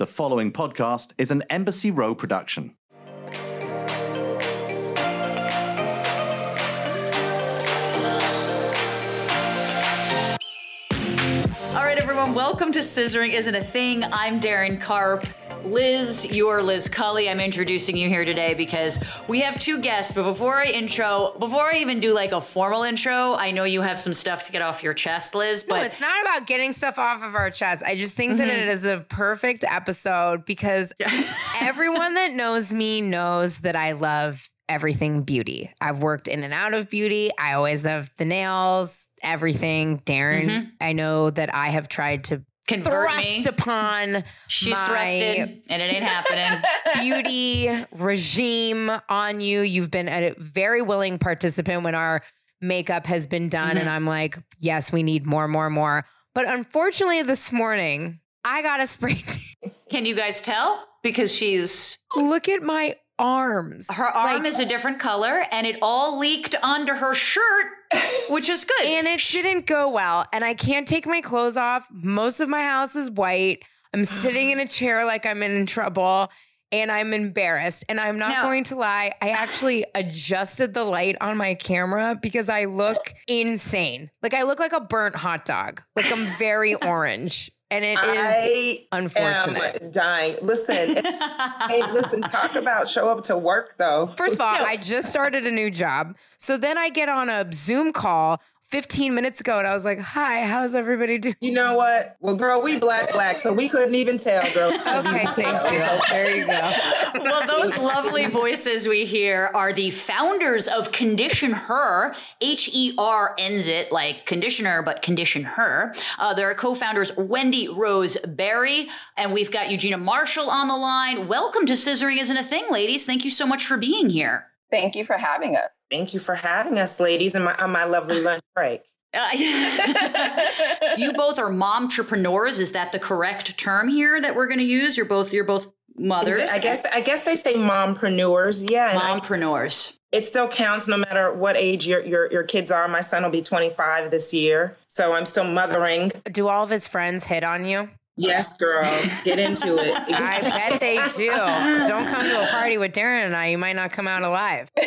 The following podcast is an Embassy Row production. All right, everyone, welcome to Scissoring Isn't a Thing. I'm Darren Karp. Liz, you're Liz Cully. I'm introducing you here today because we have two guests. But before I intro, before I even do like a formal intro, I know you have some stuff to get off your chest, Liz. No, But it's not about getting stuff off of our chest. I just think that Mm-hmm. it is a perfect episode because everyone that knows me knows that I love everything beauty. I've worked in and out of beauty. I always love the nails, everything. Darren, Mm-hmm. I know that I have tried to convert thrust me. upon She's my thrusted, and it ain't happening. beauty regime on you. You've been a very willing participant when our makeup has been done. Mm-hmm. And I'm like, yes, we need more, more, more. But unfortunately, this morning, I got a spray tan. Can you guys tell? Because she's Look at my arms. her arm Like, is a different color, and it all leaked onto her shirt, which is good. and it didn't go well. And I can't take my clothes off. Most of my house is white. I'm sitting in a chair like I'm in trouble and I'm embarrassed. And I'm not Now- going to lie. I actually adjusted the light on my camera because I look insane. Like I look like a burnt hot dog. Like I'm very orange. And it is I unfortunate. am dying. Listen, hey, listen, talk about show up to work though. First of all, I just started a new job. So then I get on a Zoom call 15 minutes ago and I was like, hi, how's everybody doing? You know what? Well, girl, we black black, so we couldn't even tell, girl. Okay, thank tell. you. So There you go. well, those lovely voices we hear are the founders of Condition Her. H E R ends it like conditioner, but condition her. Uh, there are co founders Wendy Rose Berry, and we've got Eugenia Marshall on the line. Welcome to Scissoring Isn't a Thing, ladies. Thank you so much for being here. Thank you for having us. Thank you for having us, ladies, and my on my lovely lunch break. Uh, you both are mom entrepreneurs. Is that the correct term here that we're going to use? You're both you're both mothers. I guess I guess they say mompreneurs. Yeah, and I- mompreneurs. it still counts no matter what age your, your your kids are. My son will be 25 this year, so I'm still mothering. Do all of his friends hit on you? Yes, girl, get into it. I bet they do. Don't come to a party with Darren and I. You might not come out alive.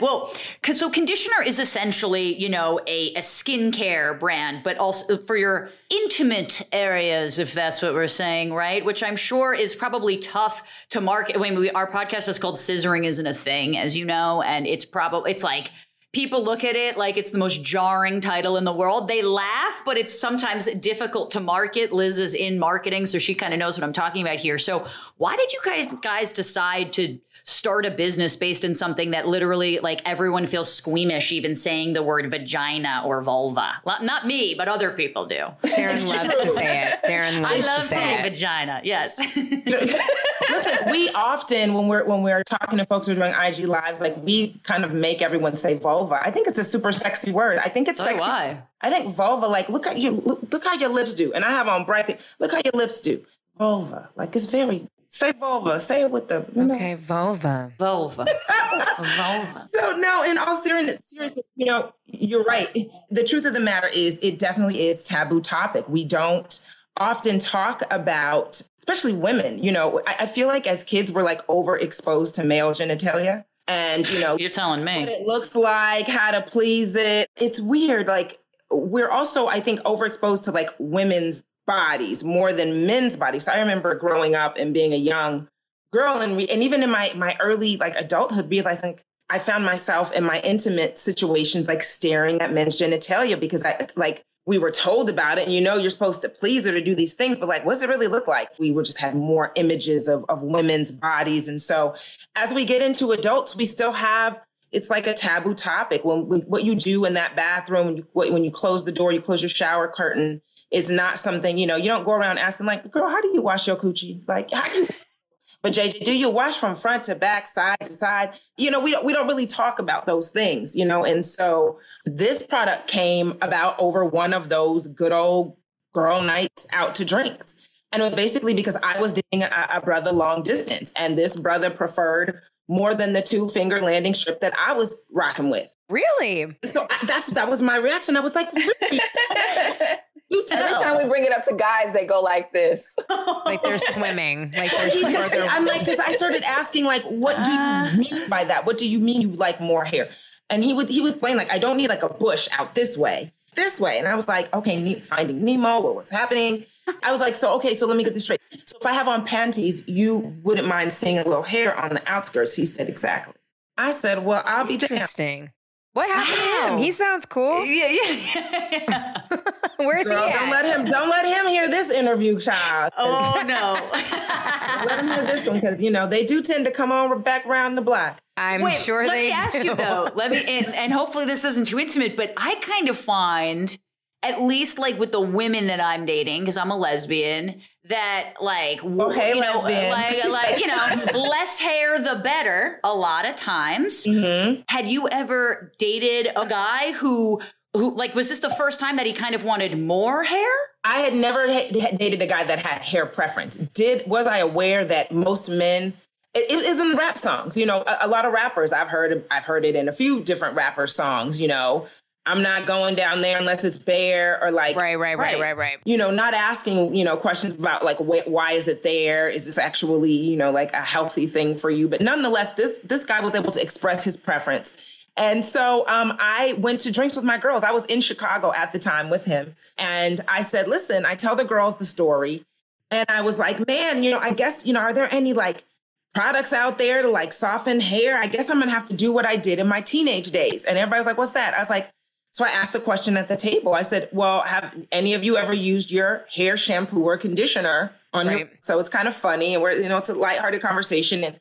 Well, cause so conditioner is essentially, you know, a, a skincare brand, but also for your intimate areas, if that's what we're saying, right? Which I'm sure is probably tough to market. I mean, we, our podcast is called Scissoring Isn't a Thing, as you know, and it's probably, it's like, People look at it like it's the most jarring title in the world. They laugh, but it's sometimes difficult to market. Liz is in marketing, so she kind of knows what I'm talking about here. So, why did you guys guys decide to start a business based in something that literally like everyone feels squeamish even saying the word vagina or vulva? Well, Not me, but other people do. Darren loves to say it. Darren loves I to say saying it. vagina. Yes. Listen, we often when we're when we're talking to folks who are doing IG lives, like we kind of make everyone say vulva. I think it's a super sexy word. I think it's So sexy. I. I think vulva, like look at you, look, look how your lips do, and I have on bright. Look how your lips do. Vulva, like it's very say vulva. Say it with the you know. Okay, vulva. Vulva. vulva. So no, in all seriousness, seriously, you know, you're right. The truth of the matter is, it definitely is taboo topic. We don't often talk about, especially women. You know, I, I feel like as kids, we're like overexposed to male genitalia, and you know, You're telling me what me. it looks like, how to please it. It's weird. Like we're also, I think, overexposed to like women's bodies more than men's bodies. So I remember growing up and being a young girl, and re- and even in my my early like adulthood, realizing I found myself in my intimate situations like staring at men's genitalia because I like we were told about it and you know you're supposed to please her to do these things but like what does it really look like? We were just had more images of, of women's bodies. And so as we get into adults we still have it's like a taboo topic. When, when what you do in that bathroom when you, when you close the door you close your shower curtain is not something you know you don't go around asking like girl how do you wash your coochie like how do you but JJ, do you wash from front to back, side to side? You know, we don't we don't really talk about those things, you know. And so this product came about over one of those good old girl nights out to drinks. And it was basically because I was dating a, a brother long distance, and this brother preferred more than the two finger landing strip that I was rocking with. Really? So I, that's that was my reaction. I was like, really? You Every time we bring it up to guys, they go like this. Like they're swimming. Like they're Because further. I'm like, because I started asking, like, what do Uh. you mean by that? What do you mean you like more hair? And he would he was playing like, I don't need like a bush out this way, this way. And I was like, okay, finding Nemo, what was happening? I was like, so okay, so let me get this straight. So if I have on panties, you wouldn't mind seeing a little hair on the outskirts? He said, exactly. I said, well, I'll be damned. Interesting. What happened to him? He sounds cool. yeah, yeah, yeah. Where's Girl, he don't let him don't let him hear this interview, child. oh no. Let him hear this one because you know they do tend to come on back around the block. I'm Wait, sure let they me ask do. you though. Let me, and, and hopefully this isn't too intimate, but I kind of find, at least like with the women that I'm dating, because I'm a lesbian, that like, w- Oh, you know, lesbian. like, like you know, less hair the better. A lot of times. Mm-hmm. Had you ever dated a guy who? Who like was this the first time that he kind of wanted more hair? I had never ha- dated a guy that had hair preference. Did was I aware that most men it, it is in rap songs. You know, a, a lot of rappers I've heard I've heard it in a few different rapper songs. You know, I'm not going down there unless it's bare or like Right, right, right, Right. right, you know, not asking, you know, questions about like wh- why is it there? Is this actually, you know, like a healthy thing for you? But nonetheless, this this guy was able to express his preference. And so um, I went to drinks with my girls. I was in Chicago at the time with him. And I said, listen, I tell the girls the story. And I was like, man, you know, I guess, you know, are there any like products out there to like soften hair? I guess I'm gonna have to do what I did in my teenage days. And everybody was like, what's that? I was like, so I asked the question at the table. I said, well, have any of you ever used your hair shampoo or conditioner on your Right. so it's kind of funny and we're you know it's a lighthearted conversation and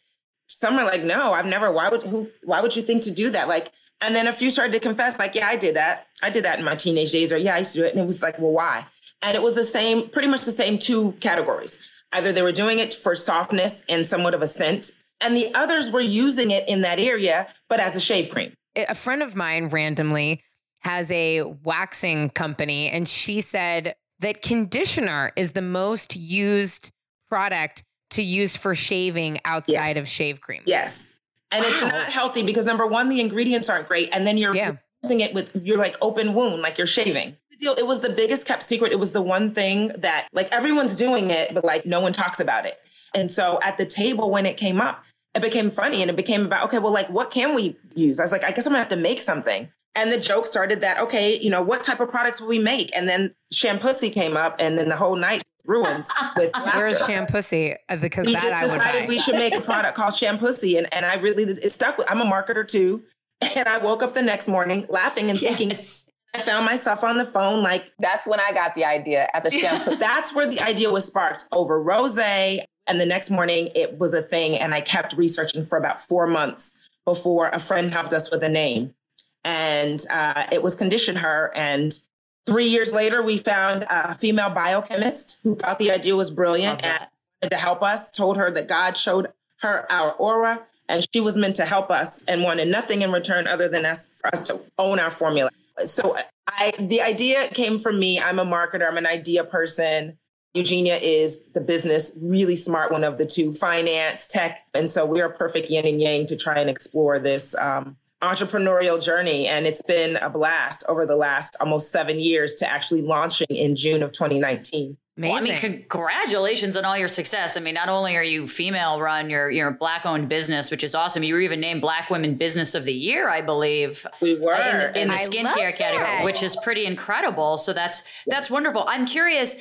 some are like no i've never why would who why would you think to do that? Like and then a few started to confess like yeah i did that. I did that in my teenage days or yeah i used to do it. And it was like well why? And it was the same pretty much the same two categories. Either they were doing it for softness and somewhat of a scent and the others were using it in that area but as a shave cream. A friend of mine randomly has a waxing company and she said that conditioner is the most used product to use for shaving outside Yes. of shave cream. yes and it's not healthy because number one the ingredients aren't great and then you're Yeah. using it with your like open wound, like you're shaving. Deal- It was the biggest kept secret. It was the one thing that like everyone's doing it, but like no one talks about it. And so at the table when it came up, it became funny and it became about, okay, well, like what can we use? I was like, I guess I'm gonna have to make something. And the joke started that, okay, you know, what type of products will we make? And then Shampussy came up and then the whole night was ruined with Where's laughter. Shampussy? Uh, Because We that just I decided buy. we should make a product called Shampussy. And, and I really, it stuck with, I'm a marketer too. And I woke up the next morning laughing and thinking, I found myself on the phone. Like That's when I got the idea at the shampoo. that's where the idea was sparked over rose. And the next morning it was a thing. And I kept researching for about four months before a friend helped us with a name. And uh, it was conditioned Her. And three years later, we found a female biochemist who thought the idea was brilliant and wanted to help us, told her that God showed her our aura and she was meant to help us and wanted nothing in return other than us for us to own our formula. So I the idea came from me. I'm a marketer, I'm an idea person. Eugenia is the business, really smart one of the two, finance, tech. And so we're a perfect yin and yang to try and explore this um, entrepreneurial journey. And it's been a blast over the last almost seven years to actually launching in June of 2019. Amazing. Well, I mean, congratulations on all your success. I mean, not only are you female run, you're you're a black owned business, which is awesome. You were even named Black Women Business of the Year, I believe, We uh, were. in the, in the skincare category, which is pretty incredible. So that's that's wonderful. I'm curious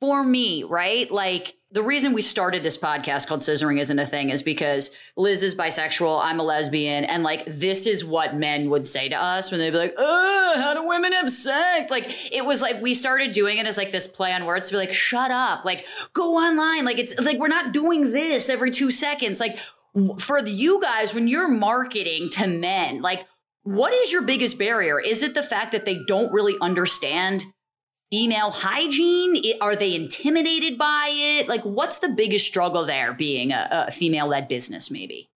for me, right? Like the reason we started this podcast called Scissoring Isn't a Thing is because Liz is bisexual, I'm a lesbian, and like this is what men would say to us when they'd be like, "Oh, how do women have sex?" Like it was like we started doing it as like this play on words to be like, "Shut up!" Like go online. Like it's like we're not doing this every two seconds. Like for you guys, when you're marketing to men, like what is your biggest barrier? Is it the fact that they don't really understand female hygiene? Are they intimidated by it? Like, what's the biggest struggle there being a, a female led business, maybe?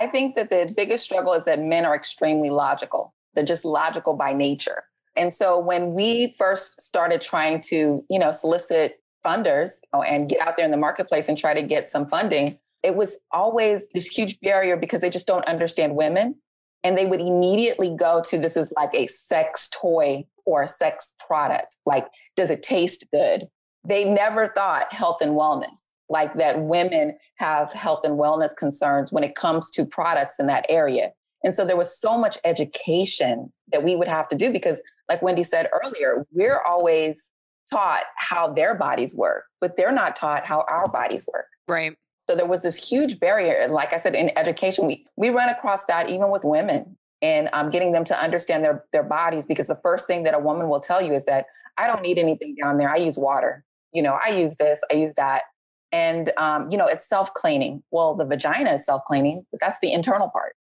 I think that the biggest struggle is that men are extremely logical. They're just logical by nature. And so when we first started trying to, you know, solicit funders and get out there in the marketplace and try to get some funding, it was always this huge barrier because they just don't understand women. And they would immediately go to this is like a sex toy or a sex product. Like, does it taste good? They never thought health and wellness, like that women have health and wellness concerns when it comes to products in that area. And so there was so much education that we would have to do because, like Wendy said earlier, we're always taught how their bodies work, but they're not taught how our bodies work. Right. So there was this huge barrier. And like I said, in education, we, we run across that even with women and um, getting them to understand their, their bodies because the first thing that a woman will tell you is that I don't need anything down there. I use water. You know, I use this, I use that. And, um, you know, it's self cleaning. Well, the vagina is self cleaning, but that's the internal part.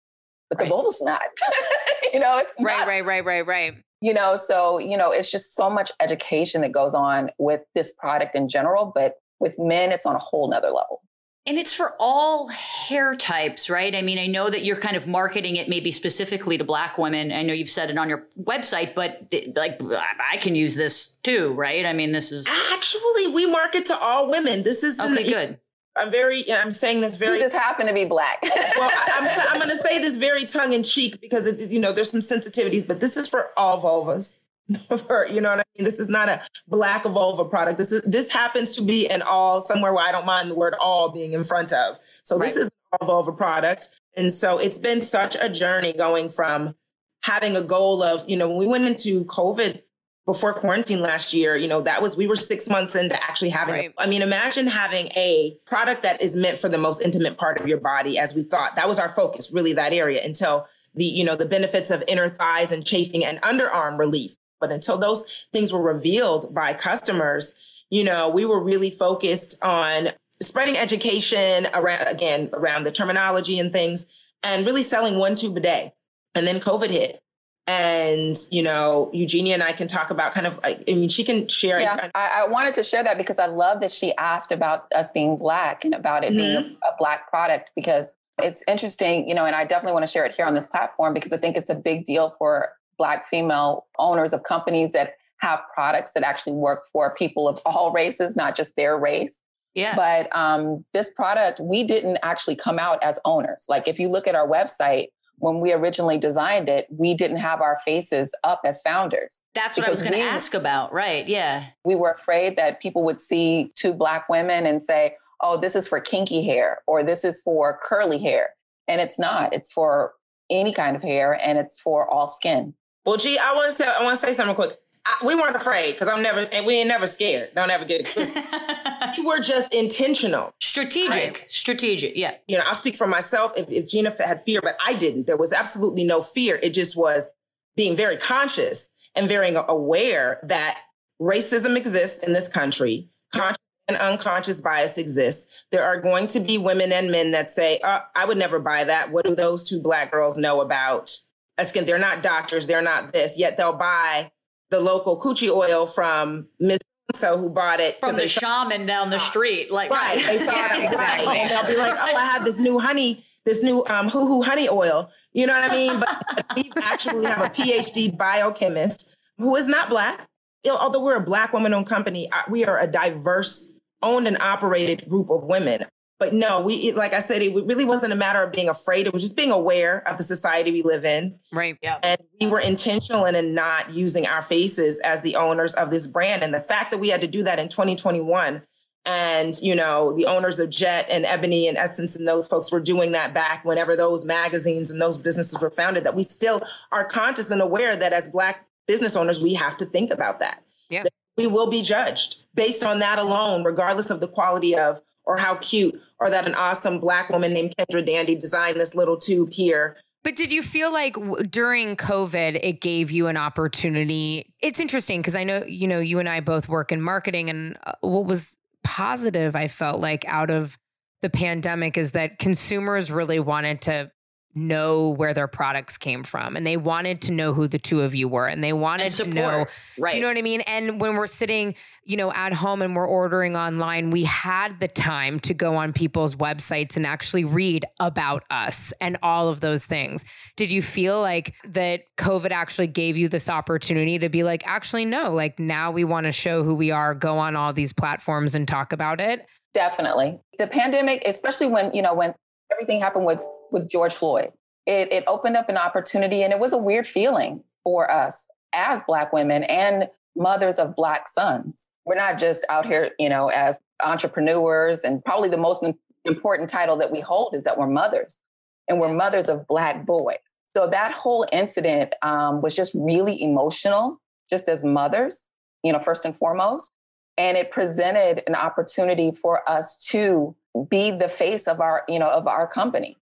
But right. the vulva's not. you know, it's right, not. right, right, right, right. You know, so, you know, it's just so much education that goes on with this product in general. But with men, it's on a whole nother level. And it's for all hair types, right? I mean, I know that you're kind of marketing it maybe specifically to black women. I know you've said it on your website, but like I can use this too, right? I mean, this is actually we market to all women. This is okay. Good. I'm very, I'm saying this very. You just happen to be black. well, I, am I'm, I'm going to say this very tongue in cheek because it, you know there's some sensitivities, but this is for all vulvas. for you know what I mean. This is not a black vulva product. This is this happens to be an all somewhere where I don't mind the word all being in front of. So right. this is all vulva product, and so it's been such a journey going from having a goal of you know when we went into COVID before quarantine last year, you know, that was we were six months into actually having. Right. I mean, imagine having a product that is meant for the most intimate part of your body, as we thought. That was our focus, really, that area until the you know the benefits of inner thighs and chafing and underarm relief but until those things were revealed by customers, you know, we were really focused on spreading education around, again, around the terminology and things and really selling one tube a day. And then COVID hit. And, you know, Eugenia and I can talk about kind of, I mean, she can share. Yeah, I, I, wanted to share that because I love that she asked about us being Black and about it mm-hmm. being a, a Black product because it's interesting, you know, and I definitely want to share it here on this platform because I think it's a big deal for Black female owners of companies that have products that actually work for people of all races, not just their race. Yeah. But um, this product, we didn't actually come out as owners. Like if you look at our website, when we originally designed it, we didn't have our faces up as founders. That's what I was going to ask about. Right. Yeah. We were afraid that people would see two Black women and say, oh, this is for kinky hair or this is for curly hair. And it's not, it's for any kind of hair and it's for all skin. Well, gee, I want to say I want to say something quick. I, we weren't afraid because I'm never and we ain't never scared. Don't ever get it we were just intentional, strategic, right? strategic. Yeah. You know, I'll speak for myself. If, if Gina had fear, but I didn't. There was absolutely no fear. It just was being very conscious and very aware that racism exists in this country. Conscious and unconscious bias exists. There are going to be women and men that say, oh, "I would never buy that." What do those two black girls know about? Again, they're not doctors, they're not this, yet they'll buy the local coochie oil from Miss so who bought it from the shaman down the street, like right? They saw it exactly, and they'll be like, "Oh, I have this new honey, this new um, hoo hoo honey oil." You know what I mean? But we actually have a PhD biochemist who is not black. Although we're a black woman-owned company, we are a diverse, owned and operated group of women but no, we like I said, it really wasn't a matter of being afraid. It was just being aware of the society we live in. Right. Yeah. And we were intentional in not using our faces as the owners of this brand. And the fact that we had to do that in 2021 and you know the owners of jet and ebony and essence and those folks were doing that back whenever those magazines and those businesses were founded that we still are conscious and aware that as black business owners we have to think about that yeah that we will be judged based on that alone regardless of the quality of or how cute, or that an awesome black woman named Kendra Dandy designed this little tube here. But did you feel like w- during COVID, it gave you an opportunity? It's interesting because I know, you know, you and I both work in marketing, and uh, what was positive, I felt like out of the pandemic is that consumers really wanted to know where their products came from and they wanted to know who the two of you were and they wanted and to know right. do you know what I mean? And when we're sitting you know at home and we're ordering online we had the time to go on people's websites and actually read about us and all of those things. Did you feel like that covid actually gave you this opportunity to be like actually no like now we want to show who we are go on all these platforms and talk about it definitely. The pandemic especially when you know when everything happened with with George Floyd. It, it opened up an opportunity and it was a weird feeling for us as Black women and mothers of Black sons. We're not just out here, you know, as entrepreneurs, and probably the most important title that we hold is that we're mothers, and we're mothers of Black boys. So that whole incident um, was just really emotional, just as mothers, you know, first and foremost. And it presented an opportunity for us to be the face of our, you know, of our company.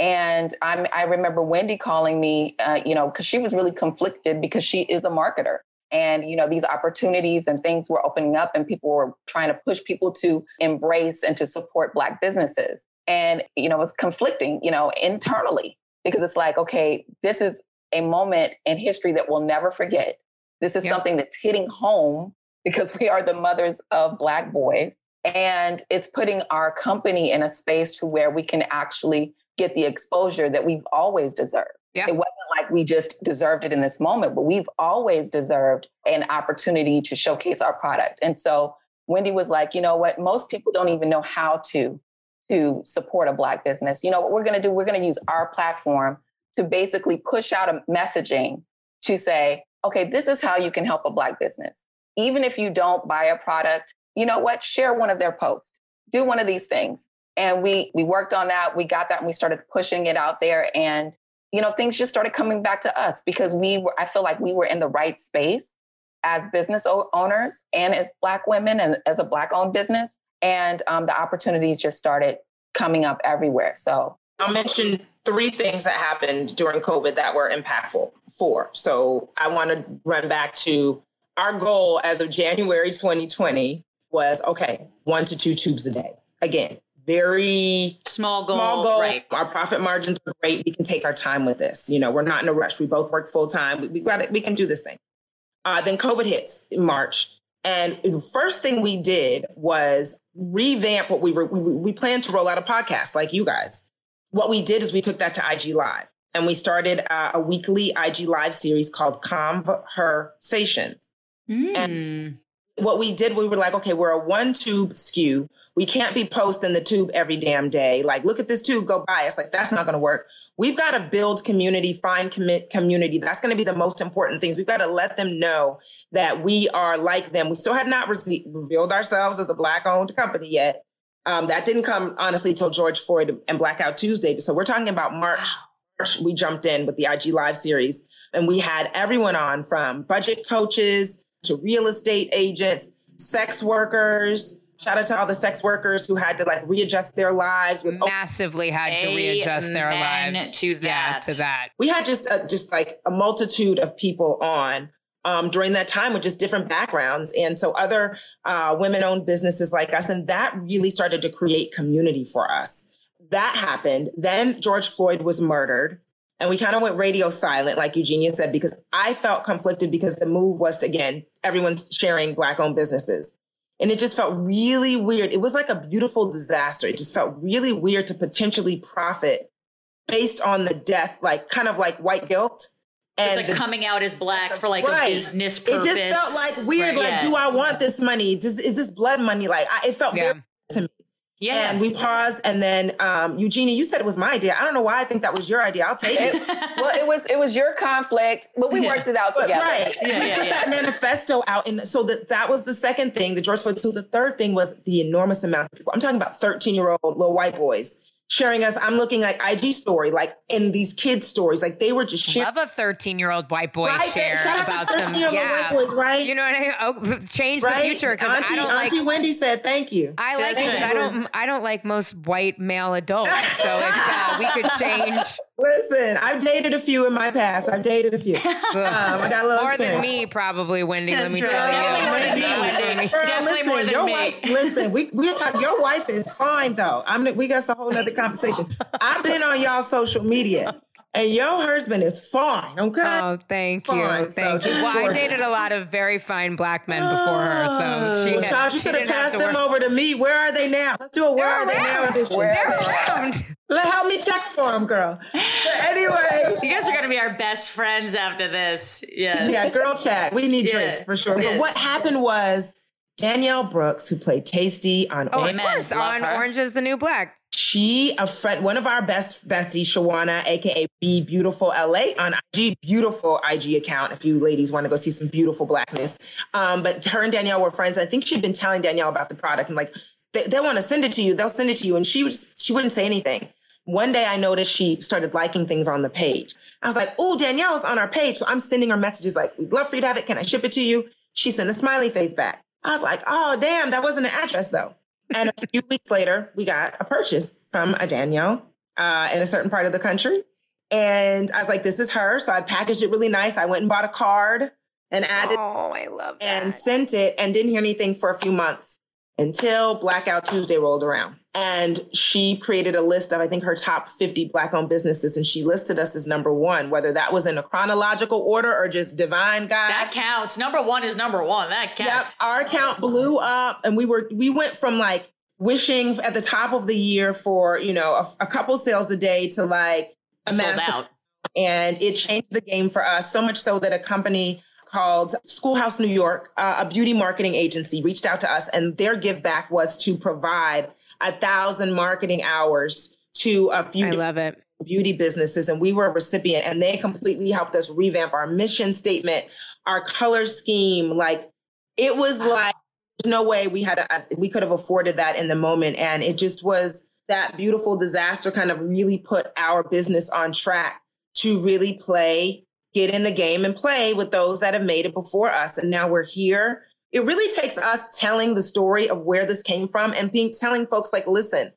And I'm, I remember Wendy calling me, uh, you know, because she was really conflicted because she is a marketer. And, you know, these opportunities and things were opening up and people were trying to push people to embrace and to support Black businesses. And, you know, it was conflicting, you know, internally because it's like, okay, this is a moment in history that we'll never forget. This is something that's hitting home because we are the mothers of Black boys. And it's putting our company in a space to where we can actually get the exposure that we've always deserved. Yeah. It wasn't like we just deserved it in this moment, but we've always deserved an opportunity to showcase our product. And so Wendy was like, you know what? Most people don't even know how to to support a black business. You know what we're going to do? We're going to use our platform to basically push out a messaging to say, okay, this is how you can help a black business. Even if you don't buy a product, you know what? Share one of their posts. Do one of these things and we we worked on that we got that and we started pushing it out there and you know things just started coming back to us because we were i feel like we were in the right space as business owners and as black women and as a black owned business and um, the opportunities just started coming up everywhere so. I'll mention three things that happened during covid that were impactful four so i want to run back to our goal as of january 2020 was okay one to two tubes a day again very small goal. Small goal. Right. Our profit margins are great. We can take our time with this. You know, we're not in a rush. We both work full time. We, we got it. We can do this thing. Uh, then COVID hits in March. And the first thing we did was revamp what we were, we, we planned to roll out a podcast like you guys. What we did is we took that to IG Live and we started uh, a weekly IG Live series called Conversations. Mm. And what we did, we were like, okay, we're a one tube SKU. We can't be posting the tube every damn day. Like, look at this tube, go buy it. It's like, that's not going to work. We've got to build community, find commit community. That's going to be the most important things. We've got to let them know that we are like them. We still had not re- revealed ourselves as a Black owned company yet. Um, that didn't come, honestly, till George Floyd and Blackout Tuesday. So we're talking about March. March we jumped in with the IG Live series and we had everyone on from budget coaches to real estate agents, sex workers. Shout out to all the sex workers who had to like readjust their lives with massively had to readjust their lives to that. Yeah, to that. We had just uh, just like a multitude of people on um, during that time with just different backgrounds. And so other uh, women owned businesses like us, and that really started to create community for us. That happened. Then George Floyd was murdered. And we kind of went radio silent, like Eugenia said, because I felt conflicted because the move was to, again, everyone's sharing Black owned businesses. And it just felt really weird. It was like a beautiful disaster. It just felt really weird to potentially profit based on the death, like kind of like white guilt. And it's like the, coming out as black for like right. a business purpose. It just felt like weird. Right, like, yeah. do I want this money? Does, is this blood money? Like, I, it felt yeah. very to me. Yeah. And we paused and then um, Eugenia, you said it was my idea. I don't know why I think that was your idea. I'll take it. well, it was it was your conflict, but we yeah. worked it out together. But, right. Yeah, we yeah, put that manifesto out and so that that was the second thing, the George Floyd. So the third thing was the enormous amount of people. I'm talking about 13 year old little white boys sharing us. I'm looking at IG story, like in these kids' stories, like they were just sharing. Love a 13 year old white boy right? share about some yeah. white boys, right? You know what I mean? Oh, change right? the future because I don't Auntie like. Wendy said, "Thank you." I like because I don't. I don't like most white male adults. So if uh, we could change. Listen, I've dated a few in my past. I've dated a few. um, I got a little more experience. than me, probably, Wendy. That's let me right. tell Definitely you. More than. Girl, Definitely listen, more than your me. Wife, listen, we we talk. Your wife is fine though. I'm. We got a whole nother conversation. I've been on y'all social media. And your husband is fine, okay? Oh, thank fine. you, thank so you. Well, I dated a lot of very fine black men before her, so ah, she, had, Child, you should have passed them over to me. Where are they now? Let's do a where They're are around. they now edition. They're around. Let help me check for them, girl. But anyway, you guys are gonna be our best friends after this. Yes. Yeah, girl chat. We need yes. drinks for sure. Yes. But what happened was Danielle Brooks, who played Taystee on Oh, Orange, of course, on. Orange is the New Black. She a friend, one of our best besties, Shawana, aka Be Beautiful LA on IG, beautiful IG account. If you ladies want to go see some beautiful blackness, um, but her and Danielle were friends. I think she'd been telling Danielle about the product and like they, they want to send it to you, they'll send it to you, and she was she wouldn't say anything. One day I noticed she started liking things on the page. I was like, oh, Danielle's on our page. So I'm sending her messages like, we'd love for you to have it. Can I ship it to you? She sent a smiley face back. I was like, oh, damn, that wasn't an address though. And a few weeks later, we got a purchase from a Danielle uh, in a certain part of the country. And I was like, this is her. So I packaged it really nice. I went and bought a card and added Oh, I love that. and sent it and didn't hear anything for a few months until Blackout Tuesday rolled around. And she created a list of, I think, her top 50 Black owned businesses. And she listed us as number one, whether that was in a chronological order or just divine guide. That counts. Number one is number one. That counts. Yep, our account blew up, and we were we went from like wishing at the top of the year for you know a, a couple sales a day to like a Sold massive out. and it changed the game for us so much so that a company called Schoolhouse New York, uh, a beauty marketing agency, reached out to us, and their give back was to provide a thousand marketing hours to a few I love it. beauty businesses and we were a recipient and they completely helped us revamp our mission statement our color scheme like it was like there's no way we had a, we could have afforded that in the moment and it just was that beautiful disaster kind of really put our business on track to really play get in the game and play with those that have made it before us and now we're here it really takes us telling the story of where this came from and being telling folks like listen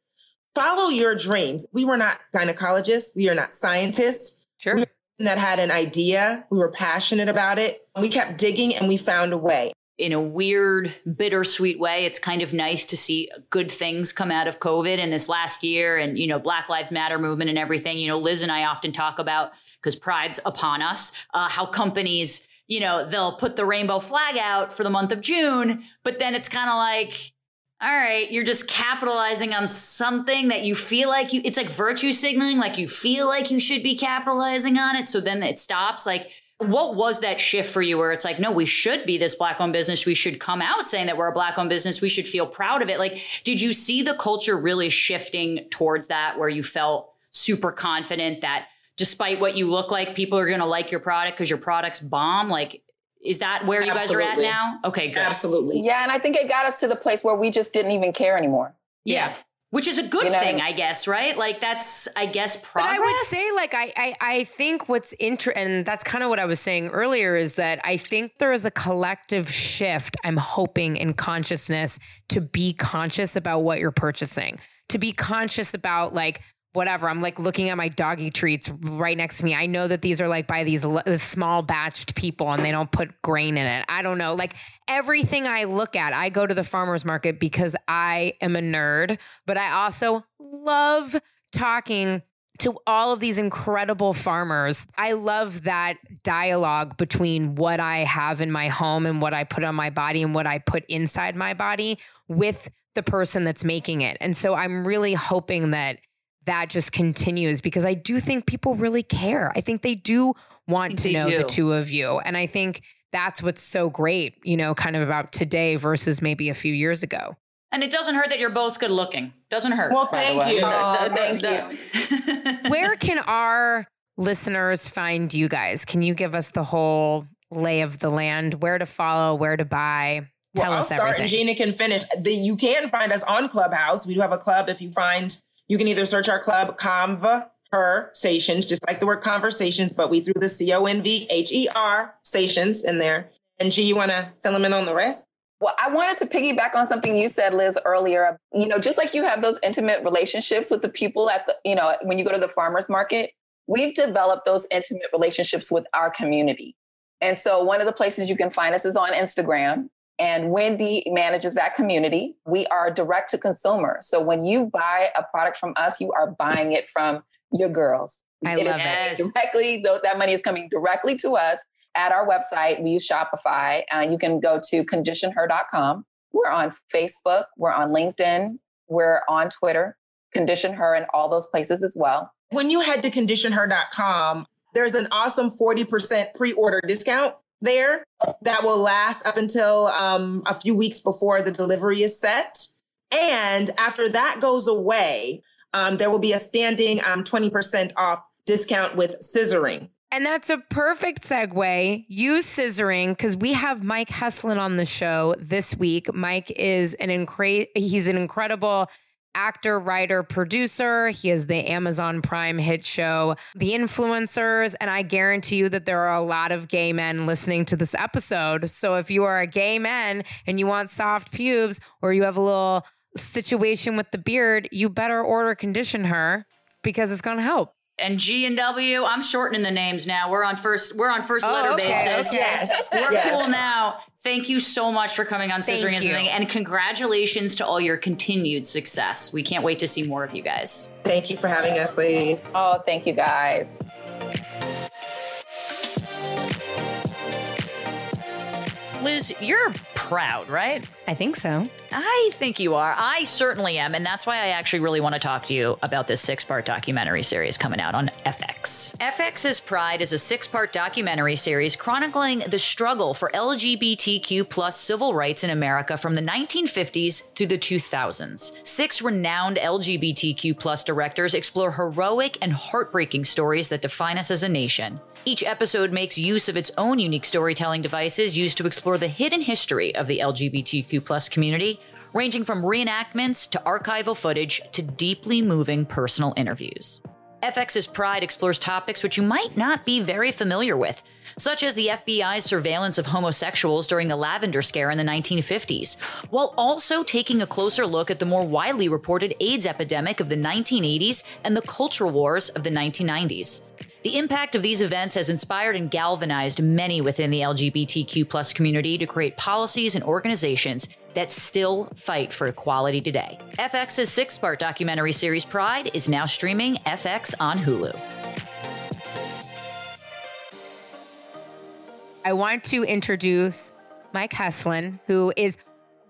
follow your dreams. We were not gynecologists. We are not scientists Sure. We- that had an idea. We were passionate about it. We kept digging and we found a way. In a weird, bittersweet way, it's kind of nice to see good things come out of COVID in this last year and, you know, Black Lives Matter movement and everything. You know, Liz and I often talk about, because pride's upon us, uh, how companies, you know, they'll put the rainbow flag out for the month of June, but then it's kind of like, all right, you're just capitalizing on something that you feel like you, it's like virtue signaling, like you feel like you should be capitalizing on it. So then it stops. Like, what was that shift for you where it's like, no, we should be this black owned business. We should come out saying that we're a black owned business. We should feel proud of it. Like, did you see the culture really shifting towards that where you felt super confident that despite what you look like, people are going to like your product because your product's bomb? Like, is that where you guys are at now? Okay, good. Absolutely. Yeah, and I think it got us to the place where we just didn't even care anymore. Yeah. Which is a good You know- thing, I guess, right? Like that's, I guess, progress. But. I would say, like, I, I, I think what's interesting, and that's kind of what I was saying earlier, is that I think there is a collective shift. I'm hoping in consciousness to be conscious about what you're purchasing, to be conscious about like whatever. I'm like looking at my doggy treats right next to me. I know that these are like by these l- small batched people and they don't put grain in it. I don't know. Like everything I look at, I go to the farmer's market because I am a nerd, but I also love talking to all of these incredible farmers. I love that dialogue between what I have in my home and what I put on my body and what I put inside my body with the person that's making it. And so I'm really hoping that that just continues because I do think people really care. I think they do want to They know the two of you. And I think that's what's so great, you know, kind of about today versus maybe a few years ago. and it doesn't hurt that you're both good looking. Doesn't hurt. Well, thank you. Oh, The- thank the- Where can our listeners find you guys? Can you give us the whole lay of the land? Where to follow, where to buy? Tell well, I'll us start everything. and Gina can finish. The, you can find us on Clubhouse. We do have a club. If you find, you can either search our club, stations, just like the word conversations, but we threw the C O N V H E R stations in there. And G, you want to fill them in on the rest? Well, I wanted to piggyback on something you said, Liz, earlier. You know, just like you have those intimate relationships with the people at the, you know, when you go to the farmer's market, we've developed those intimate relationships with our community. And so one of the places you can find us is on Instagram. And Wendy manages that community. We are direct to consumer. So when you buy a product from us, you are buying it from your girls. I is love it. Yes. directly though that money is coming directly to us at our website we use shopify uh, you can go to conditionher.com we're on facebook we're on linkedin we're on twitter condition her and all those places as well When you head to conditionher.com, there's an awesome 40% pre order discount. There that will last up until um, a few weeks before the delivery is set. And after that goes away, um, there will be a standing um, 20% off discount with scissoring. And that's a perfect segue. Use scissoring because we have Mike Heslin on the show this week. Mike is an incre- he's an incredible actor, writer, producer. He has the Amazon Prime hit show, The Influencers. And I guarantee you that there are a lot of gay men listening to this episode. So if you are a gay man and you want soft pubes or you have a little situation with the beard, you better order Condition Her because it's going to help and G and W. I'm shortening the names now. We're on first. We're on first oh, letter okay, basis. Okay. Yes, we're yes. cool now. Thank you so much for coming on Scissoring and Something, and congratulations to all your continued success. We can't wait to see more of you guys. Thank you for having us, ladies. Oh, thank you, guys. You're proud, right? I think so. I think you are. I certainly am. And that's why I actually really want to talk to you about this six part documentary series coming out on FX. FX's Pride is a six part documentary series chronicling the struggle for LGBTQ plus civil rights in America from the 1950s through the 2000s. Six renowned LGBTQ plus directors explore heroic and heartbreaking stories that define us as a nation. Each episode makes use of its own unique storytelling devices used to explore the hidden history of the LGBTQ plus community, ranging from reenactments to archival footage to deeply moving personal interviews. FX's Pride explores topics which you might not be very familiar with, such as the FBI's surveillance of homosexuals during the Lavender Scare in the 1950s, while also taking a closer look at the more widely reported AIDS epidemic of the 1980s and the culture wars of the 1990s. The impact of these events has inspired and galvanized many within the LGBTQ plus community to create policies and organizations that still fight for equality today. FX's six part documentary series Pride is now streaming FX on Hulu. I want to introduce Mike Heslin, who is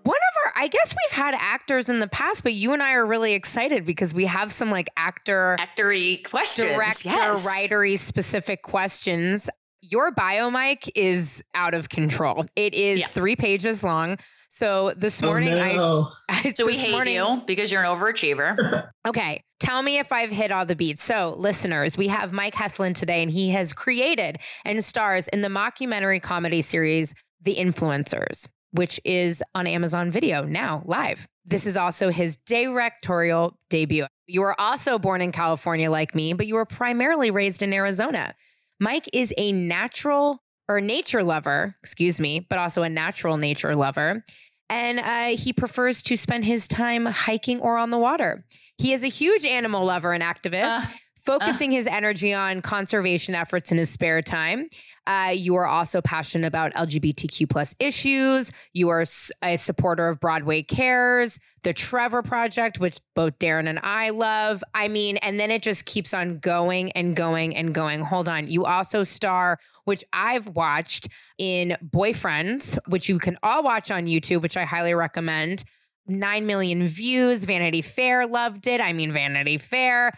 one of our, I guess we've had actors in the past, but you and I are really excited because we have some like actor, actory questions, director, yes. writery specific questions. Your bio, Mike, is out of control. It is yeah. three pages long. So this oh, morning, oh, no. I, so we hate morning, you because you're an overachiever. okay, tell me if I've hit all the beats. So, listeners, we have Mike Heslin today, and he has created and stars in the mockumentary comedy series The Influencers which is on Amazon Video now live. This is also his directorial debut. You were also born in California like me, but you were primarily raised in Arizona. Mike is a natural or nature lover, excuse me, but also a natural nature lover. And uh, he prefers to spend his time hiking or on the water. He is a huge animal lover and activist. Uh, focusing uh. his energy on conservation efforts in his spare time. Uh, you are also passionate about LGBTQ plus issues. You are a supporter of Broadway Cares, the Trevor Project, which both Darren and I love. I mean, and then it just keeps on going and going and going. Hold on. You also star, which I've watched in Boyfriends, which you can all watch on YouTube, which I highly recommend. 9 million views. Vanity Fair loved it. I mean, Vanity Fair.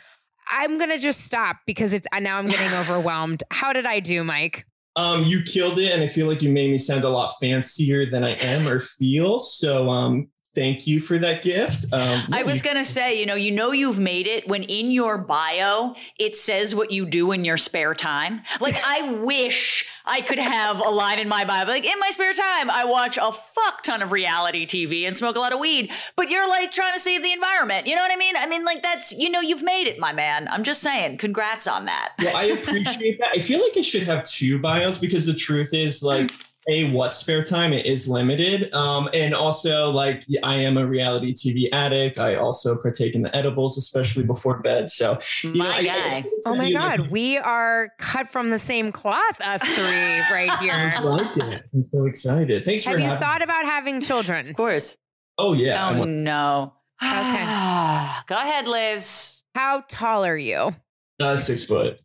I'm going to just stop because it's now I'm getting overwhelmed. How did I do, Mike? Um, you killed it, and I feel like you made me sound a lot fancier than I am or feel. So, um, thank you for that gift. Um, I was going to say, you know, you know, you've made it when in your bio it says what you do in your spare time. Like, I wish I could have a line in my bio, like, in my spare time, I watch a fuck ton of reality TV and smoke a lot of weed. But you're like trying to save the environment. You know what I mean? I mean, like, that's, you know, you've made it, my man. I'm just saying, congrats on that. Well, I appreciate that. I feel like I should have two bios because the truth is, like, a what spare time it is limited. Um, and also like i am a reality tv addict. I also partake in the edibles especially before bed. So you my know, guy. I, oh my god like, we are cut from the same cloth us three right here. I like it. I'm so excited. Thanks have for you having- thought about having children? Of course. Oh yeah oh no. Okay. Go ahead liz. How tall are you? Uh, six foot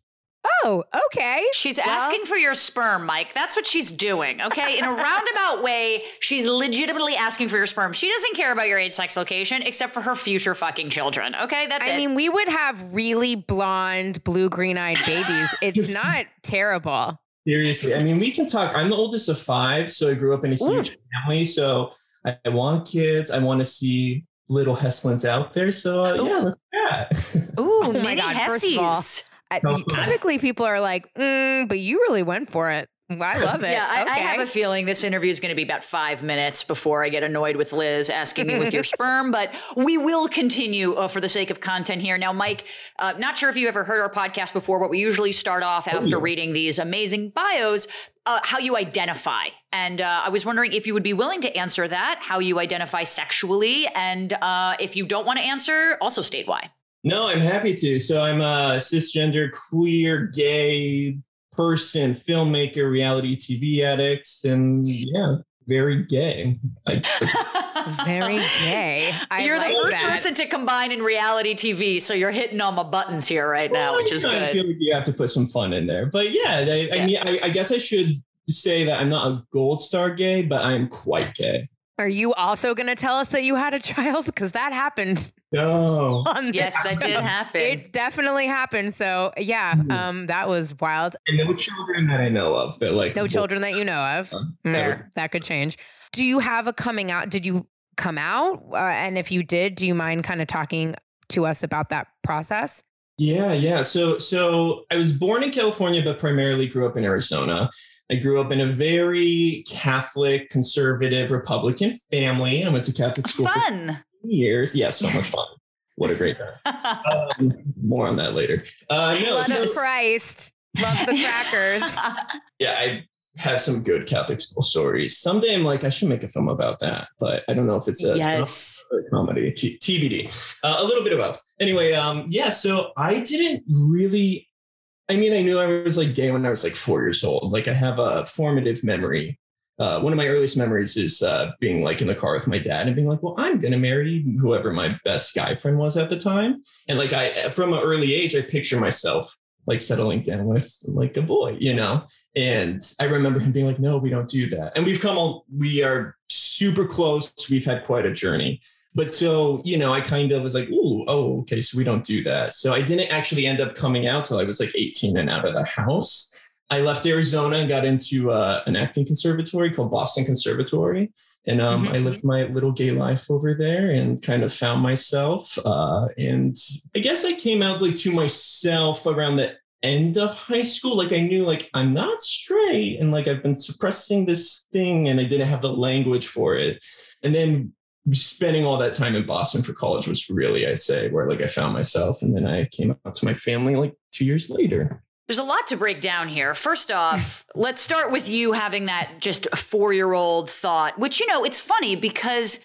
Oh, okay. She's well, asking for your sperm, Mike. That's what she's doing. Okay. In a roundabout way, she's legitimately asking for your sperm. She doesn't care about your age, sex, location, except for her future fucking children. Okay. That's I it. mean, we would have really blonde, blue, green eyed babies. It's not terrible. Seriously, I mean, we can talk. I'm the oldest of five, so I grew up in a huge Ooh. family. So I, I want kids. I want to see little Heslins out there. So uh, yeah, let's that. Ooh, oh my God! First of all, I, typically people are like, mm, but you really went for it. I love it. yeah, I, okay. I, have a feeling this interview is going to be about five minutes before I get annoyed with Liz asking me with your sperm, but we will continue uh, for the sake of content here. Now, Mike, uh, not sure if you ever heard our podcast before, but we usually start off oh, after oh, yes. reading these amazing bios, uh, how you identify. And uh, I was wondering if you would be willing to answer that, how you identify sexually. And uh, if you don't want to answer, also state why. No, I'm happy to. So I'm a cisgender, queer, gay, person, filmmaker, reality TV addict, and yeah, very gay. very gay. I you're like the first that. person to combine in reality TV, so you're hitting all my buttons here right now, well, which is good. I feel like you have to put some fun in there, but yeah, I, yeah. I mean, I, I guess I should say that I'm not a gold star gay, but I'm quite gay. Are you also going to tell us that you had a child? Because that happened. No. Yes, that did happen. It definitely happened. So yeah, mm-hmm. um, that was wild. And no children that I know of. But like no children that you know of. Uh, there, that could change. Do you have a coming out? Did you come out? Uh, and if you did, do you mind kind of talking to us about that process? Yeah, yeah. So so I was born in California, but primarily grew up in Arizona. I grew up in a very Catholic, conservative, Republican family. I went to Catholic school fun. for years. Yes, yeah, so much fun. What a great time. um, more on that later. Uh, no, Blood so, of Christ. Love the crackers. yeah, I have some good Catholic school stories. Someday I'm like, I should make a film about that, but I don't know if it's a yes. comedy. T- TBD. Uh, a little bit of both. Anyway, um, yeah. So I didn't really I mean, I knew I was like gay when I was like four years old. Like I have a formative memory. Uh, one of my earliest memories is uh, being like in the car with my dad and being like, "Well, I'm gonna marry whoever my best guy friend was at the time." And like I, from an early age, I picture myself like settling down with like a boy, you know. And I remember him being like, "No, we don't do that." And we've come all, we are super close. We've had quite a journey but so you know i kind of was like ooh oh okay so we don't do that. So i didn't actually end up coming out till i was like 18 and out of the house. I left arizona and got into uh, an acting conservatory called boston conservatory. And um, mm-hmm. i lived my little gay life over there and kind of found myself uh, and i guess i came out like to myself around the end of high school. Like i knew like i'm not straight and like i've been suppressing this thing and i didn't have the language for it. And then spending all that time in Boston for college was really, I'd say, where like I found myself. And then I came out to my family like two years later. There's a lot to break down here. First off, let's start with you having that just four year old thought, which, you know, it's funny because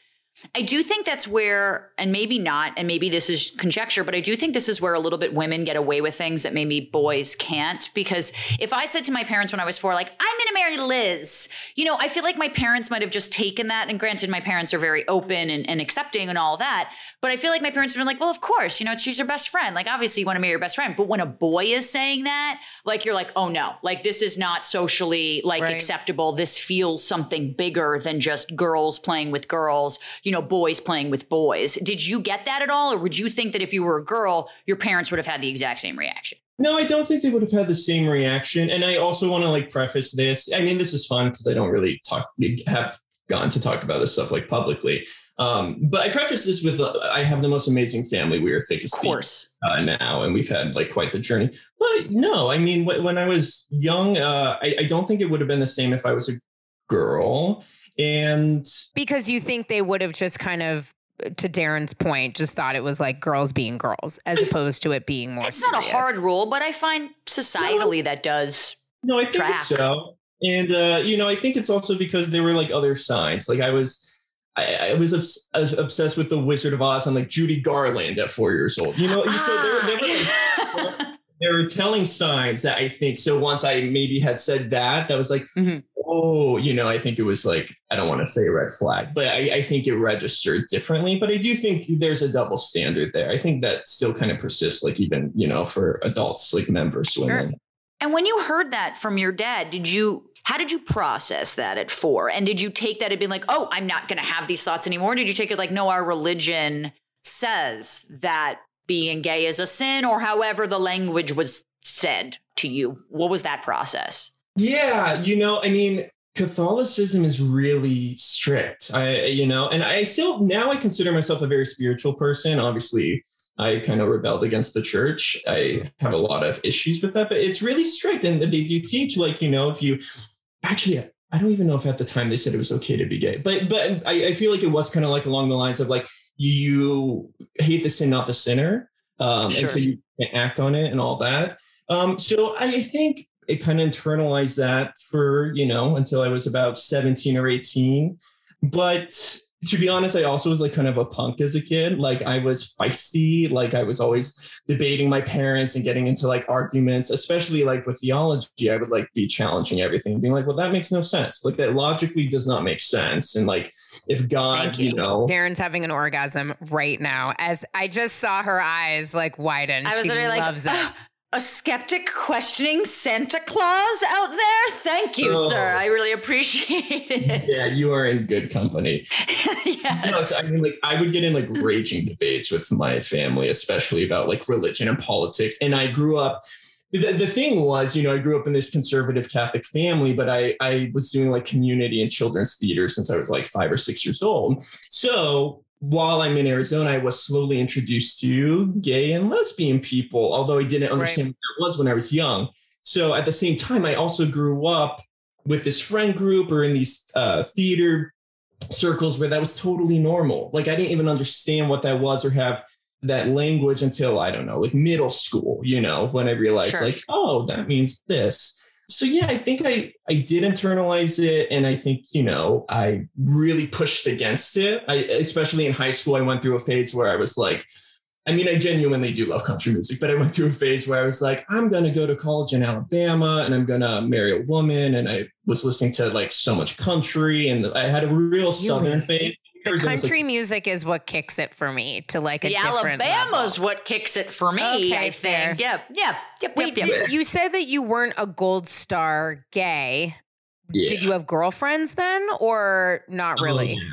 I do think that's where, and maybe not, and maybe this is conjecture, but I do think this is where a little bit women get away with things that maybe boys can't. Because if I said to my parents when I was four, like, I'm going to marry Liz, you know, I feel like my parents might have just taken that. And granted, my parents are very open and, and accepting and all that. But I feel like my parents have been like, well, of course, you know, she's your best friend. Like, obviously, you want to marry your best friend. But when a boy is saying that, like, you're like, oh no, like, this is not socially like right. acceptable. This feels something bigger than just girls playing with girls, you know, boys playing with boys. Did you get that at all? Or would you think that if you were a girl, your parents would have had the exact same reaction? No, I don't think they would have had the same reaction. And I also want to like preface this. I mean, this is fun because I don't really talk have gone to talk about this stuff like publicly. Um, but I preface this with uh, I have the most amazing family. We are thick as thieves uh, now, and we've had like quite the journey. But no, I mean, when I was young, uh, I, I don't think it would have been the same if I was a girl. And because you think they would have just kind of to Darren's point, just thought it was like girls being girls as opposed to it being more. It's serious. not a hard rule, but I find societally no, that does. No, I think track. so. And uh, you know, I think it's also because there were like other signs. Like I was. I, I was obs- obsessed with the Wizard of Oz and like Judy Garland at four years old. You know, ah, so there, there were like, there were telling signs that I think. So once I maybe had said that, that was like, mm-hmm oh, you know, I think it was like, I don't want to say a red flag, but I, I, think it registered differently. But I do think there's a double standard there. I think that still kind of persists, like even, you know, for adults, like men versus women. Sure. And when you heard that from your dad, did you, how did you process that at four? And did you take that and be like, oh, I'm not going to have these thoughts anymore? Did you take it like, no, our religion says that being gay is a sin, or however the language was said to you? What was that process? Yeah, you know, I mean, Catholicism is really strict. I, you know, and I still now I consider myself a very spiritual person. Obviously, I kind of rebelled against the church. I have a lot of issues with that, but it's really strict. And they do teach, like, you know, if you actually, I don't even know if at the time they said it was okay to be gay, but but I, I feel like it was kind of like along the lines of like you hate the sin, not the sinner, um, sure. and so you can act on it and all that. Um, so I think it kind of internalized that for you know until I was about seventeen or eighteen, but to be honest, I also was like kind of a punk as a kid. Like I was feisty. Like I was always debating my parents and getting into like arguments, especially like with theology. I would like be challenging everything, being like, well, that makes no sense. Like that logically does not make sense. And like if God, you. you. know, Darren's having an orgasm right now as I just saw her eyes like widen. I was she loves like, it. Ah, a skeptic questioning Santa Claus out there. Thank you, oh. sir. I really appreciate it. Yeah, you are in good company. yes. Know, so, I mean, like I would get in like raging debates with my family, especially about like religion and politics. And I grew up. The, the thing was, you know, I grew up in this conservative Catholic family, but I I was doing like community and children's theater since I was like five or six years old. So while I'm in Arizona, I was slowly introduced to gay and lesbian people, although I didn't understand right. what that was when I was young. So at the same time, I also grew up with this friend group or in these uh, theater circles where that was totally normal. Like I didn't even understand what that was or have that language until I don't know, like middle school, you know, when I realized sure. like, oh, that means this so yeah i think i i did internalize it and i think you know i really pushed against it. I especially in high school i went through a phase where i was like i mean i genuinely do love country music but i went through a phase where i was like i'm going to go to college in alabama and i'm going to marry a woman and i was listening to like so much country and i had a real southern phase the country like, music is what kicks it for me to like a the different Alabama's level. what kicks it for me. Okay, I fair. think. Yep, yep, yep. Wait, yep, yep. you said that you weren't a gold star gay. Yeah. Did you have girlfriends then, or not oh, really? Oh,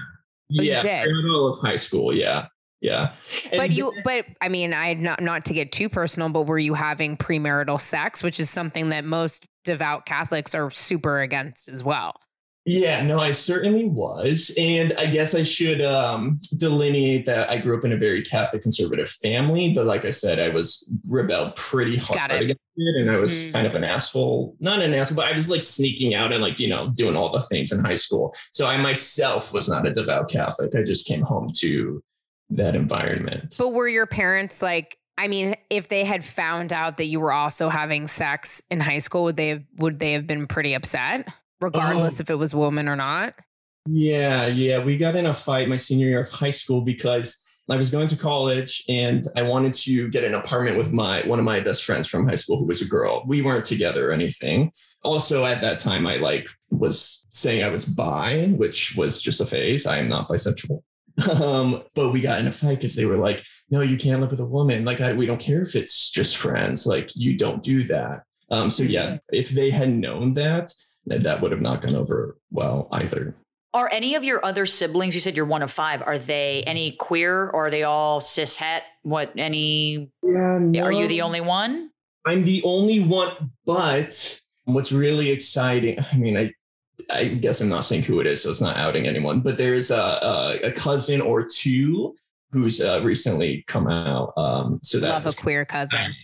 yeah, oh, yeah. did. middle of high school. Yeah, yeah. And but you, but I mean, I not not to get too personal, but were you having premarital sex, which is something that most devout Catholics are super against as well? Yeah, no, I certainly was. And I guess I should um, delineate that I grew up in a very Catholic conservative family. But like I said, I was rebelled pretty hard against it. And I was mm-hmm. kind of an asshole, not an asshole, but I was like sneaking out and like, you know, doing all the things in high school. So I myself was not a devout Catholic. I just came home to that environment. But were your parents like, I mean, if they had found out that you were also having sex in high school, would they have, would they have been pretty upset? Regardless oh. if it was woman or not? Yeah, yeah. We got in a fight my senior year of high school because I was going to college and I wanted to get an apartment with my one of my best friends from high school who was a girl. We weren't together or anything. Also at that time I like was saying I was bi, which was just a phase. I am not bisexual. Um, but we got in a fight because they were like, no, you can't live with a woman. Like, I, we don't care if it's just friends. Like, you don't do that. Um, so yeah, mm-hmm. if they had known that, that would have not gone over well either. Are any of your other siblings, you said you're one of five, are they any queer or are they all cis het? What, any? Yeah, no. Are you the only one? I'm the only one, but what's really exciting, I mean, I, I guess I'm not saying who it is, so it's not outing anyone, but there's a, a, a cousin or two who's uh, recently come out. Um, so that love a queer cousin.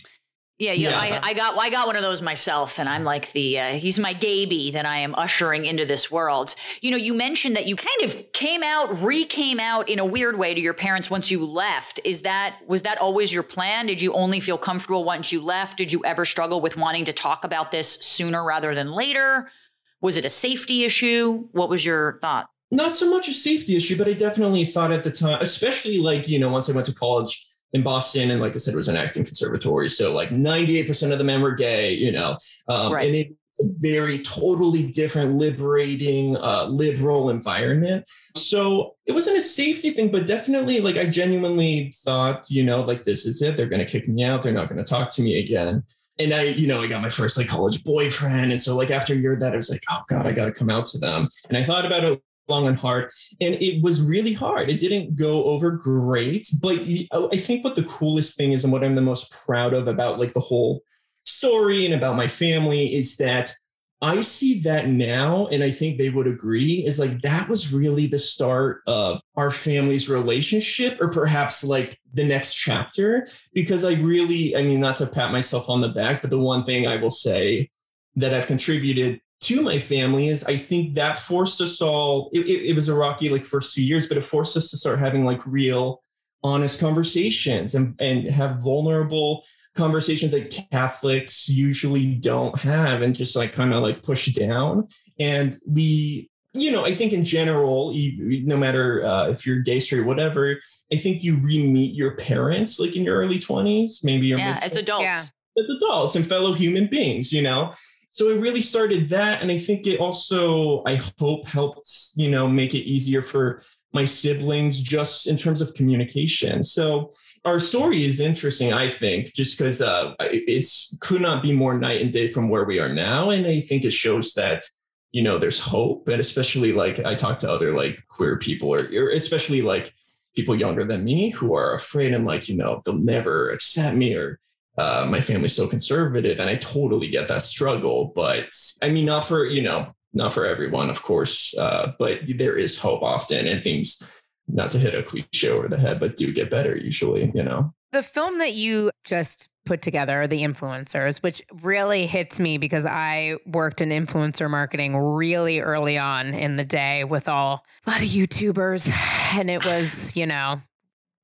Yeah, you yeah. Know, I, I got I got one of those myself, and I'm like the uh, he's my gaby that I am ushering into this world. You know, you mentioned that you kind of came out, re-came out in a weird way to your parents once you left. Is that was that always your plan? Did you only feel comfortable once you left? Did you ever struggle with wanting to talk about this sooner rather than later? Was it a safety issue? What was your thought? Not so much a safety issue, but I definitely thought at the time, especially like you know, once I went to college in Boston, and like I said, it was an acting conservatory. So like 98% of the men were gay, you know, um, right. and it's a very totally different, liberating, uh, liberal environment. So it wasn't a safety thing, but definitely like I genuinely thought, you know, like this is it. They're going to kick me out. They're not going to talk to me again. And I, you know, I got my first like college boyfriend. And so like after a year that, I was like, oh God, I got to come out to them. And I thought about it long and hard. And it was really hard. It didn't go over great. But oh, I think what the coolest thing is and what I'm the most proud of about like the whole story and about my family is that I see that now, and I think they would agree, is like that was really the start of our family's relationship, or perhaps like the next chapter. Because I really, I mean, not to pat myself on the back, but the one thing I will say that I've contributed to my family is I think that forced us all, it, it, it was a rocky like first two years, but it forced us to start having like real honest conversations and, and have vulnerable conversations that Catholics usually don't have and just like kind of like push down. And we, you know, I think in general, you, no matter uh, if you're gay, straight, whatever, I think you re-meet your parents like in your early 20s, maybe your yeah, as adults. Yeah. As adults and fellow human beings, you know. So it really started that. And I think it also, I hope, helped, you know, make it easier for my siblings just in terms of communication. So our story is interesting, I think, just because uh, it's could not be more night and day from where we are now, and I think it shows that you know there's hope, and especially like I talk to other like queer people, or, or especially like people younger than me who are afraid and like you know they'll never accept me or uh, my family's so conservative, and I totally get that struggle. But I mean, not for you know not for everyone, of course, uh, but there is hope often, and things not to hit a cliche over the head, but do get better usually, you know? The film that you just put together, The Influencers, which really hits me because I worked in influencer marketing really early on in the day with all a lot of YouTubers. And it was, you know,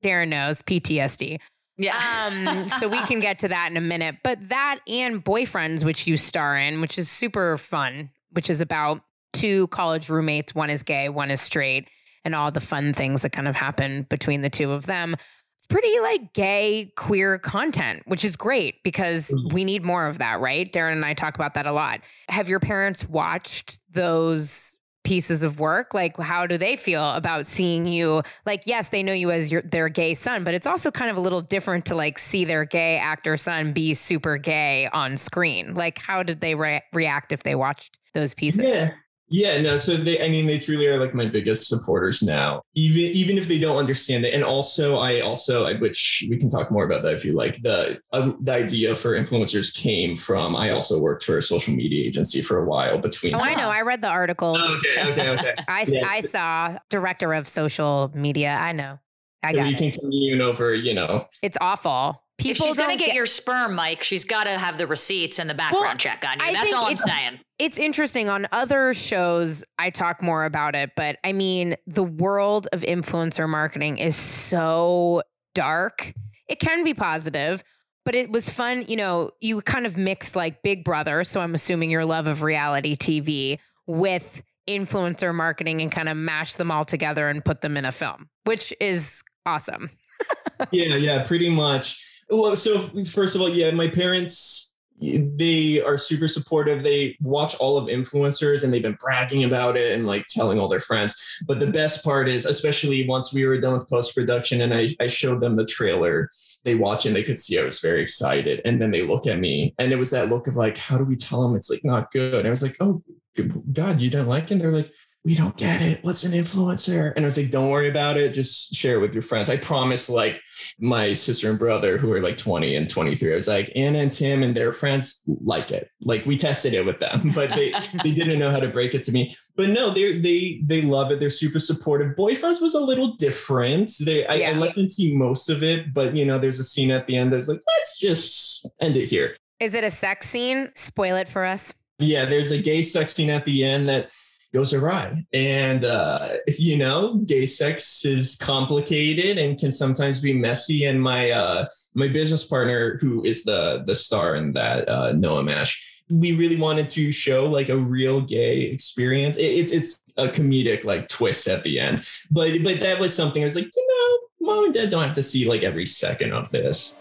Darren knows PTSD. Yeah. um, so we can get to that in a minute. But that and Boyfriends, which you star in, which is super fun, which is about two college roommates. One is gay, one is straight and all the fun things that kind of happen between the two of them. It's pretty like gay, queer content, which is great because we need more of that, right? Darren and I talk about that a lot. Have your parents watched those pieces of work like how do they feel about seeing you? Like yes they know you as your their gay son but it's also kind of a little different to like see their gay actor son be super gay on screen. Like how did they re- react if they watched those pieces? Yeah yeah, no. So they, I mean, they truly are like my biggest supporters now, even even if they don't understand it. And also, I also, which we can talk more about that if you like. The uh, the idea for influencers came from. I also worked for a social media agency for a while. Between oh, I know, I read the articles. Oh, okay, okay, okay. I yes. I saw director of social media. I know. I got so we it. can commune over. You know, it's awful. People if she's gonna get, get, your sperm, Mike, she's got to have the receipts and the background well, check on you. I That's all I'm saying. It's interesting. On other shows, I talk more about it, but I mean, the world of influencer marketing is so dark. It can be positive, but it was fun. You know, you kind of mix like Big Brother, so I'm assuming your love of reality TV with influencer marketing and kind of mash them all together and put them in a film, which is awesome. yeah, yeah, pretty much. Well, so first of all, yeah, my parents they are super supportive. They watch all of influencers and they've been bragging about it and like telling all their friends. But the best part is, especially once we were done with post production and I, I showed them the trailer, they watch and they could see I was very excited. And then they look at me and it was that look of like, how do we tell them it's like not good? And I was like, oh, God, you don't like it? And they're like, we don't get it. What's an influencer? And I was like, don't worry about it. Just share it with your friends. I promise, like my sister and brother who are like 20 and 23, I was like, Anna and Tim and their friends like it. Like we tested it with them, but they they didn't know how to break it to me. But no, they they they love it. They're super supportive. Boyfriends was a little different. They I, yeah. I let them see most of it, but you know, there's a scene at the end that's like, let's just end it here. Is it a sex scene? Spoil it for us. Yeah, there's a gay sex scene at the end that goes awry. And, uh, you know, gay sex is complicated and can sometimes be messy. And my, uh, my business partner, who is the, the star in that, uh, Noah Mash, we really wanted to show like a real gay experience. It, it's, it's a comedic like twist at the end, but, but that was something I was like, you know, mom and dad don't have to see like every second of this.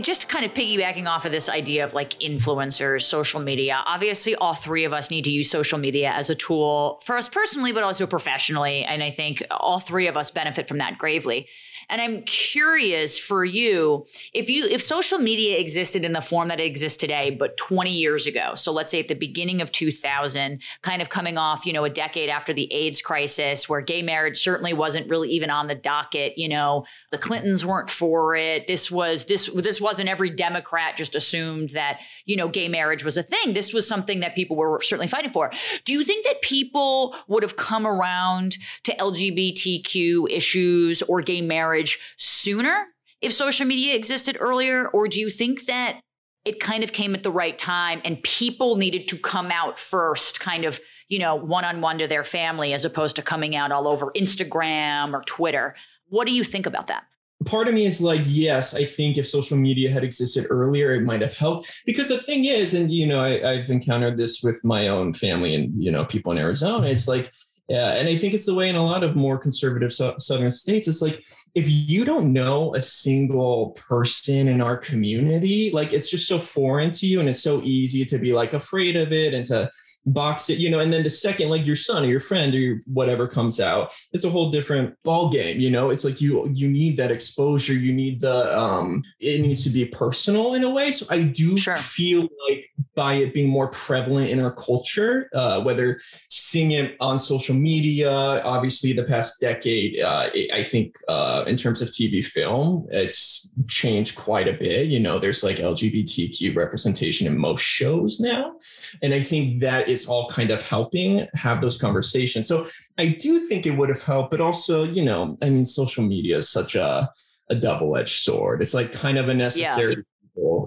Just kind of piggybacking off of this idea of like influencers, social media. Obviously, all three of us need to use social media as a tool for us personally, but also professionally. And I think all three of us benefit from that gravely. And I'm curious for you if you if social media existed in the form that it exists today, but 20 years ago. So let's say at the beginning of 2000, kind of coming off, you know, a decade after the AIDS crisis, where gay marriage certainly wasn't really even on the docket. You know, the Clintons weren't for it. This was this this wasn't every Democrat just assumed that, you know, gay marriage was a thing. This was something that people were certainly fighting for. Do you think that people would have come around to LGBTQ issues or gay marriage sooner if social media existed earlier? Or do you think that it kind of came at the right time and people needed to come out first, kind of, you know, one on one to their family as opposed to coming out all over Instagram or Twitter? What do you think about that? part of me is like, yes, I think if social media had existed earlier, it might have helped. Because the thing is, and you know, I, have encountered this with my own family and you know, people in Arizona. It's like, yeah, and I think it's the way in a lot of more conservative so- southern states. It's like if you don't know a single person in our community, like it's just so foreign to you, and it's so easy to be like afraid of it and to box it, you know, and then the second like your son or your friend or your whatever comes out, it's a whole different ball game, you know. It's like you you need that exposure, you need the um it needs to be personal in a way. So I do sure. feel like by it being more prevalent in our culture, uh, whether seeing it on social media, obviously the past decade, uh, it, I think uh, in terms of TV film, it's changed quite a bit. You know, there's like LGBTQ representation in most shows now. And I think that is all kind of helping have those conversations. So I do think it would have helped, but also, you know, I mean, social media is such a, a double-edged sword. It's like kind of a necessary yeah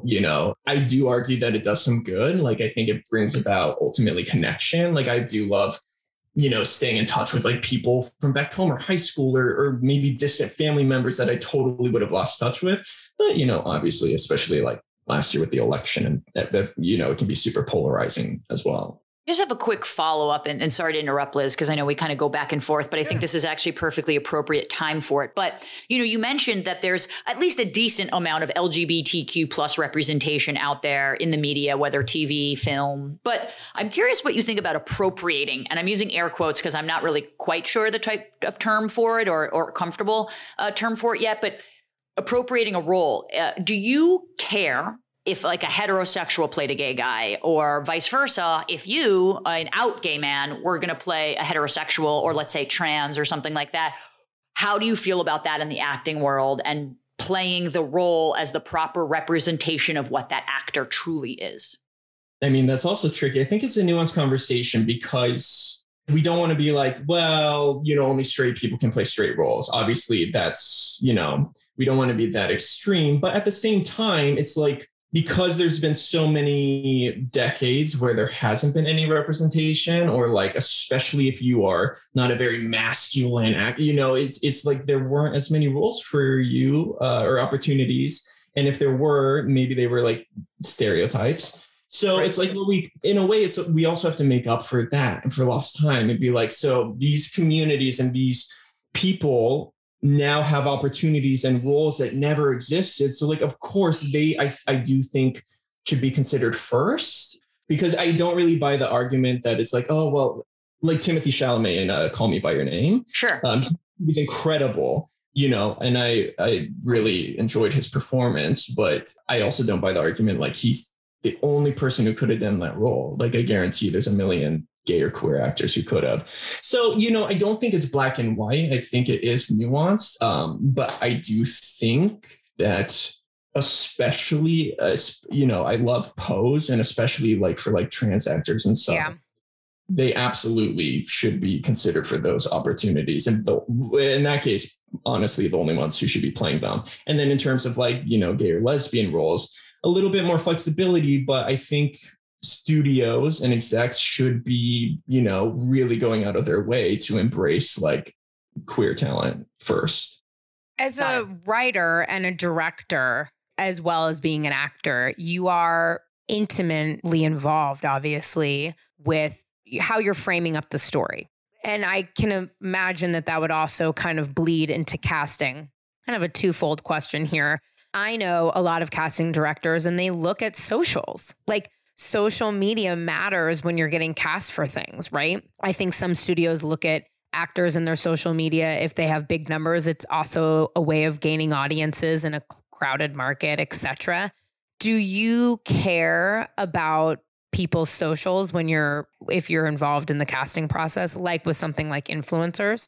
you know i do argue that it does some good like i think it brings about ultimately connection like i do love you know staying in touch with like people from back home or high school or, or maybe distant family members that i totally would have lost touch with but you know obviously especially like last year with the election, and that, you know it can be super polarizing as well. Just have a quick follow up, and, and, sorry to interrupt, Liz, because I know we kind of go back and forth, but I yeah. think this is actually perfectly appropriate time for it. But you know, you mentioned that there's at least a decent amount of LGBTQ plus representation out there in the media, whether TV, film. But I'm curious what you think about appropriating, and I'm using air quotes because I'm not really quite sure the type of term for it or or comfortable uh, term for it yet, but appropriating a role. Uh, do you care if like a heterosexual played a gay guy or vice versa if you an out gay man were going to play a heterosexual or let's say trans or something like that how do you feel about that in the acting world and playing the role as the proper representation of what that actor truly is i mean that's also tricky i think it's a nuanced conversation because we don't want to be like, well, you know, only straight people can play straight roles. Obviously, that's, you know, we don't want to be that extreme. But at the same time, it's like, because there's been so many decades where there hasn't been any representation or like especially if you are not a very masculine act you know it's it's like there weren't as many roles for you uh, or opportunities and if there were maybe they were like stereotypes so right. it's like, well, we, in a way, it's we also have to make up for that and for lost time and be like, so these communities and these people now have opportunities and roles that never existed. So, like, of course, they, I, I do think, should be considered first because I don't really buy the argument that it's like, oh, well, like Timothée Chalamet in uh, Call Me by Your Name. Sure. Um, he was incredible you know and i i really enjoyed his performance but i also don't buy the argument like he's the only person who could have done that role. Like I guarantee there's a million gay or queer actors who could have. So, you know, I don't think it's black and white. I think it is nuanced. Um, but I do think that especially uh, you know, I love pose and especially like for like trans actors and stuff. Yeah. They absolutely should be considered for those opportunities. And the, in that case, honestly, the only ones who should be playing them. And then in terms of like, you know, gay or lesbian roles, a little bit more flexibility, but I think studios and execs should be, you know, really going out of their way to embrace like queer talent first. As a writer and a director, as well as being an actor, you are intimately involved, obviously, with how you're framing up the story. And I can imagine that that would also kind of bleed into casting. Kind of a twofold question here. I know a lot of casting directors and they look at socials. Like social media matters when you're getting cast for things, right? I think some studios look at actors and their social media. If they have big numbers it's also a way of gaining audiences in a crowded market etc do you care about people's socials when you're if you're involved in the casting process like with something like influencers?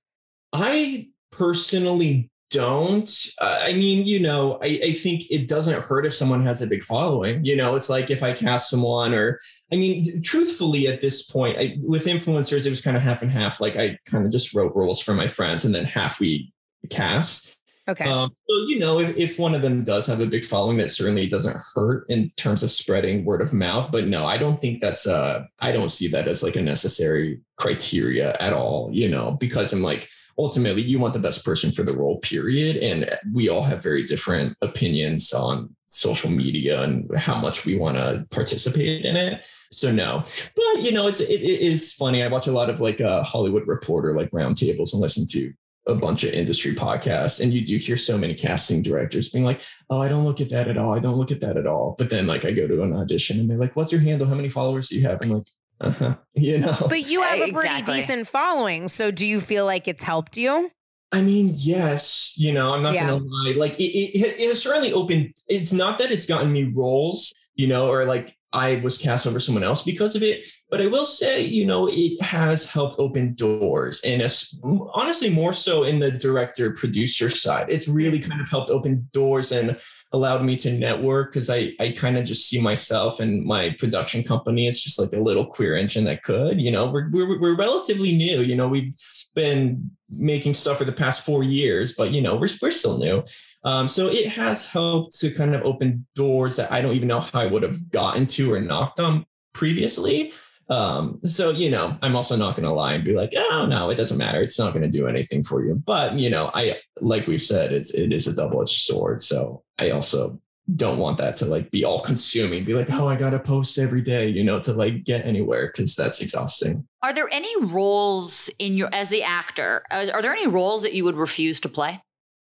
I personally don't. Uh, I mean, you know, I, I think it doesn't hurt if someone has a big following. You know, it's like if I cast someone, or I mean, truthfully, at this point, I, with influencers, it was kind of half and half. Like I kind of just wrote roles for my friends, and then half we cast. Okay. Um, so you know, if, if one of them does have a big following, that certainly doesn't hurt in terms of spreading word of mouth. But no, I don't think that's uh I don't see that as like a necessary criteria at all, you know, because I'm like ultimately you want the best person for the role, period. And we all have very different opinions on social media and how much we want to participate in it. So no, but you know, it's it, it is funny. I watch a lot of like uh, Hollywood Reporter like roundtables and listen to a bunch of industry podcasts and you do hear so many casting directors being like oh i don't look at that at all i don't look at that at all but then like i go to an audition and they're like what's your handle how many followers do you have i'm like uh-huh you know but you have a pretty Exactly. decent following. So do you feel like it's helped you? I mean, yes, you know, I'm not Yeah. gonna lie. Like it, it, it has certainly opened. It's not that it's gotten me roles, you know, or like I was cast over someone else because of it. But I will say, you know, it has helped open doors, and it's honestly more so in the director producer side. It's really mm. kind of helped open doors and allowed me to network because I I kind of just see myself and my production company. It's just like a little queer engine that could, you know, we're we're, we're relatively new. You know, we've been making stuff for the past four years, but you know, we're we're still new. Um, so it has helped to kind of open doors that I don't even know how I would have gotten to or knocked on previously. Um, so you know, I'm also not going to lie and be like, oh no, it doesn't matter. It's not going to do anything for you. But you know, I like we've said, it's it is a double edged sword. So I also don't want that to like be all consuming. Be like, oh, I got to post every day, you know, to like get anywhere because that's exhausting. Are there any roles in your as the actor? Are there any roles that you would refuse to play?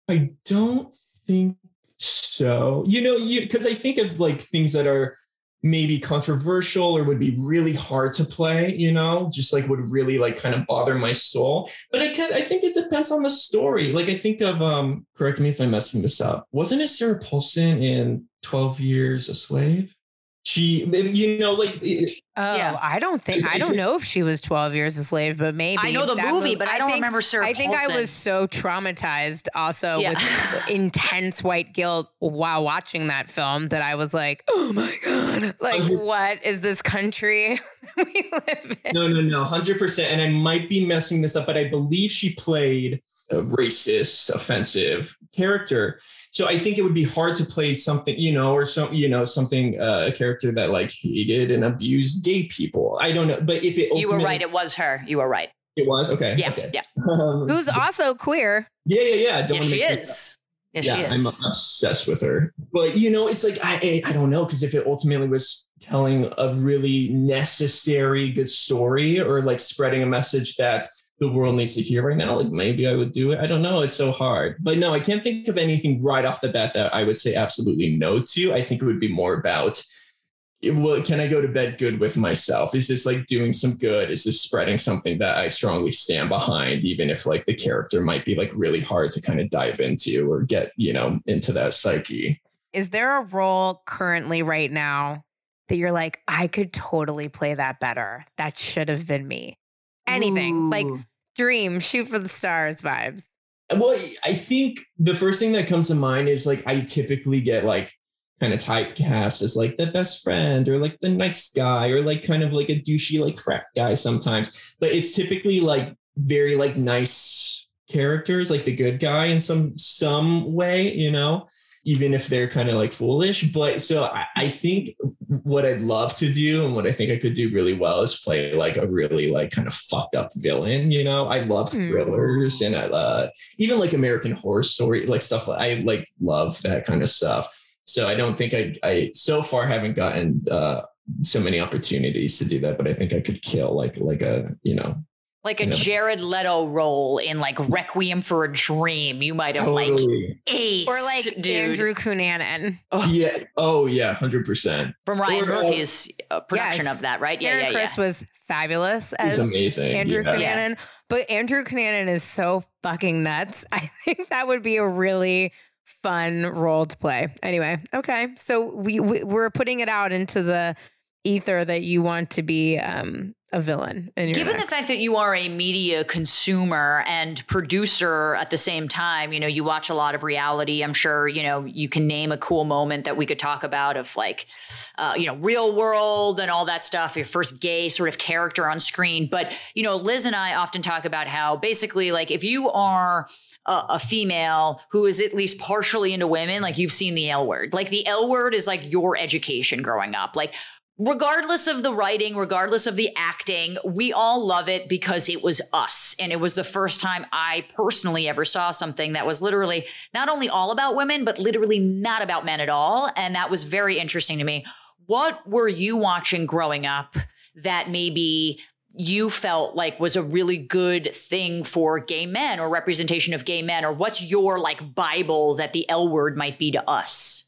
I don't think so. You know, you because I think of like things that are maybe controversial or would be really hard to play, you know, just like would really like kind of bother my soul. But I can I think it depends on the story. Like I think of um correct me if I'm messing this up. Wasn't it Sarah Paulson in 12 Years a Slave? She you know like Oh, Yeah. I don't think I don't know if she was 12 years a slave, but maybe. I know the That movie, but I don't think- remember Sarah I think I was so traumatized also Yeah. with intense white guilt while watching that film that I was like, oh my God, like, Hundred- what is this country we live in? No, no, no, hundred percent. And I might be messing this up, but I believe she played a racist, offensive character. So I think it would be hard to play something, you know, or some, you know, something uh, a character that like hated and abused gay people. I don't know, but if it You were ultimately- right. It was her. You were right. It was okay. Yeah, okay. yeah. Um, Who's also queer. yeah, yeah, yeah. Don't Yes, wanna she make- is. Yes, yeah, she I'm obsessed with her. But you know, it's like I I, I don't know because if it ultimately was telling a really necessary good story or like spreading a message that the world needs to hear right now, like maybe I would do it. I don't know. It's so hard. But no, I can't think of anything right off the bat that I would say absolutely no to. I think it would be more about it- well, can I go to bed good with myself? Is this like doing some good? Is this spreading something that I strongly stand behind, even if like the character might be like really hard to kind of dive into or get, you know, into that psyche? Is there a role currently right now that you're like, I could totally play that better? That should have been me. Anything like Ooh. Dream, shoot for the stars vibes. Well, I think the first thing that comes to mind is like I typically get like kind of typecast as like the best friend or like the nice guy or like kind of like a douchey like frat guy sometimes. But it's typically like very like nice characters, like the good guy in some some way, you know, even if they're kind of like foolish. But so I, I think what I'd love to do and what I think I could do really well is play like a really like kind of fucked up villain. You know, I love Hmm. thrillers and I uh, even like American Horror Story, like stuff. like- I like love that kind of stuff. So I don't think I I so far haven't gotten uh, so many opportunities to do that, but I think I could kill like like a you know like a you know. Jared Leto role in like Requiem for a Dream. You might have like totally ace Or like dude, Andrew Cunanan. yeah oh yeah hundred percent from Ryan or, uh, Murphy's uh, production Yes. of that, right? Yeah, Aaron yeah, Criss yeah. was fabulous it's as amazing Andrew yeah. Yeah. Cunanan. But Andrew Cunanan is so fucking nuts. I think that would be a really fun role to play. Anyway, okay. So we, we we're putting it out into the ether that you want to be um a villain. In your Given next. the fact that you are a media consumer and producer at the same time, you know, you watch a lot of reality. I'm sure, you know, you can name a cool moment that we could talk about of like, uh, you know, real world and all that stuff, your first gay sort of character on screen. But, you know, Liz and I often talk about how basically, like, if you are a, a female who is at least partially into women, like you've seen the L word. Like the L word is like your education growing up. Like regardless of the writing, regardless of the acting, we all love it because it was us. And it was the first time I personally ever saw something that was literally not only all about women, but literally not about men at all. And that was very interesting to me. What were you watching growing up that maybe you felt like was a really good thing for gay men or representation of gay men? Or what's your like Bible that the L word might be to us?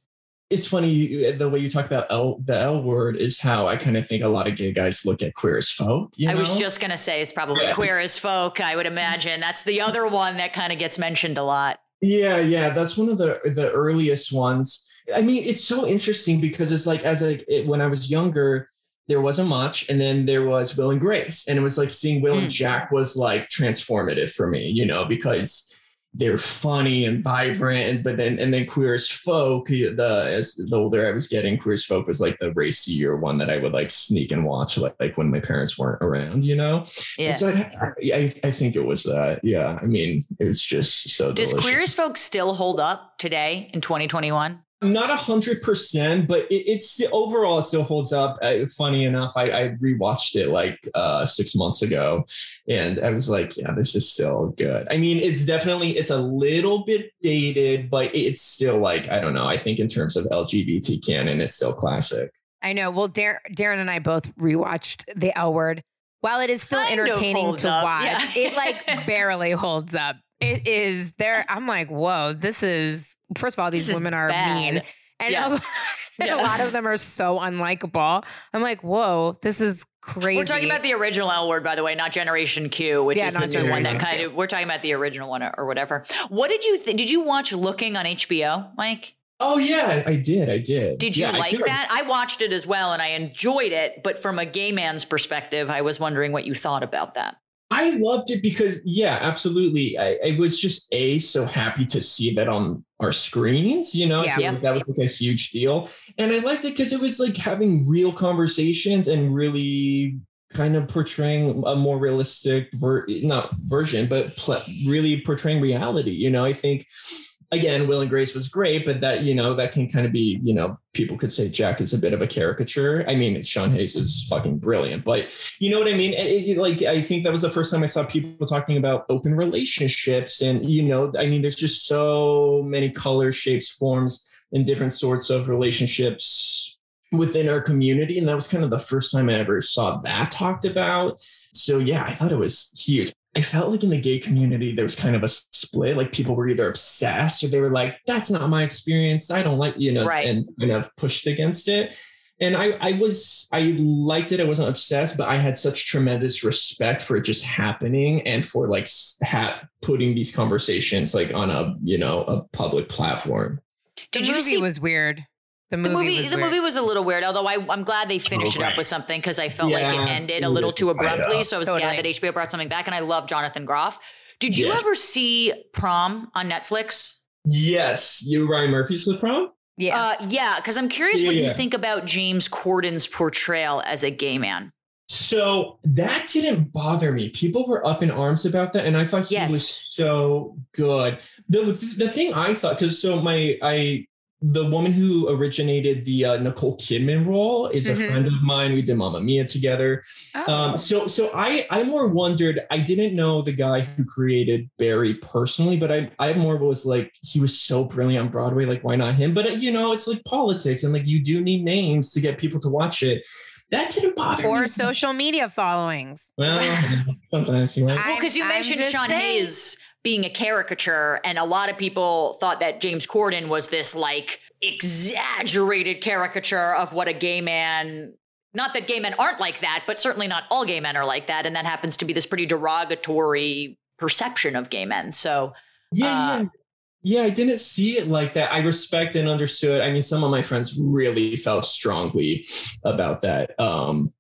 It's funny the way you talk about L, the L word is how I kind of think a lot of gay guys look at queer as folk. You I was just gonna say it's probably Yeah. queer as folk. I would imagine that's the other one that kind of gets mentioned a lot. Yeah, yeah, that's one of the the earliest ones. I mean, it's so interesting because it's like as a it, when I was younger, there wasn't much, and then there was Will and Grace, and it was like seeing Will and Mm. Jack was like transformative for me, you know, because they're funny and vibrant, and but then and then Queer as Folk, the as the older I was getting, Queer as Folk was like the racier one that I would like sneak and watch, like, like when my parents weren't around, you know. Yeah. And so I, I I think it was that. Yeah, I mean, it was just so. Does delicious. queer as folk still hold up today in 2021? Not a hundred percent, but it, it's overall it still holds up. Uh, funny enough, I, I rewatched it like uh, six months ago, and I was like, yeah, this is still good. I mean, it's definitely it's a little bit dated, but it's still like I don't know. I think in terms of LGBT canon, it's still classic. I know. Well, Dar- Darren and I both rewatched the L word. While it is still Kind entertaining to up, watch, yeah. it like barely holds up. It is there. I'm like, whoa, this is, first of all, these This women are bad. mean. And, Yeah. a, and Yeah. a lot of them are so unlikable. I'm like, whoa, this is crazy. We're talking about the original L word, by the way, not Generation Q, which Yeah, is the new one that kind of. We're talking about the original one or, or whatever. What did you think? Did you watch Looking on HBO, Mike? Oh yeah, I did. I did. Did you Yeah, like feel that? I watched it as well and I enjoyed it. But from a gay man's perspective, I was wondering what you thought about that. I loved it because, yeah, absolutely. I, I was just a so happy to see that on our screens. You know, I Yeah. feel Yeah. like that was like a huge deal, and I liked it because it was like having real conversations and really kind of portraying a more realistic, ver- not version, but pl- really portraying reality. You know, I think. Again, Will and Grace was great, but that you know that can kind of be you know people could say Jack is a bit of a caricature. I mean, Sean Hayes is fucking brilliant, but you know what I mean? It- it- like, I think that was the first time I saw people talking about open relationships. And, you know, I mean, there's just so many colors, shapes, forms, and different sorts of relationships within our community. And that was kind of the first time I ever saw that talked about. So, yeah, I thought it was huge. I felt like in the gay community, there was kind of a split. Like people were either obsessed or they were like, that's not my experience. I don't like, you know, Right. and kind of pushed against it and I, I was I liked it. I wasn't obsessed, but I had such tremendous respect for it just happening and for like s- ha- putting these conversations like on a you know a public platform. the Did you movie see was weird. The the movie, movie? was the movie was a little weird. Although I, I'm glad they finished it up with something because I felt like it ended a little too abruptly. So I was Totally. glad that HBO brought something back, and I love Jonathan Groff. Did you Yes. ever see Prom on Netflix? Yes, you Ryan Murphy's the prom. yeah. Uh, yeah, because I'm curious Yeah, what you think about James Corden's portrayal as a gay man. So that didn't bother me. People were up in arms about that, and I thought he Yes. was so good. The the thing I thought because so my I the woman who originated the uh, Nicole Kidman role is Mhm. a friend of mine. We did Mamma Mia together. Oh. Um, so so I I more wondered. I didn't know the guy who created Barry personally, but I I more was like he was so brilliant on Broadway. Like why not him? But uh, you know it's like politics, and like you do need names to get people to watch it. That didn't bother me. or social media followings. Well, sometimes you right. I- Well, because you I'm mentioned Sean saying. Hayes being a caricature, and a lot of people thought that James Corden was this like exaggerated caricature of what a gay man. Not that gay men aren't like that, but certainly not all gay men are like that, and that happens to be this pretty derogatory perception of gay men. So Yeah, Uh, yeah. Yeah, I didn't see it like that. I respect and understood. I mean, some of my friends really felt strongly about that. Um,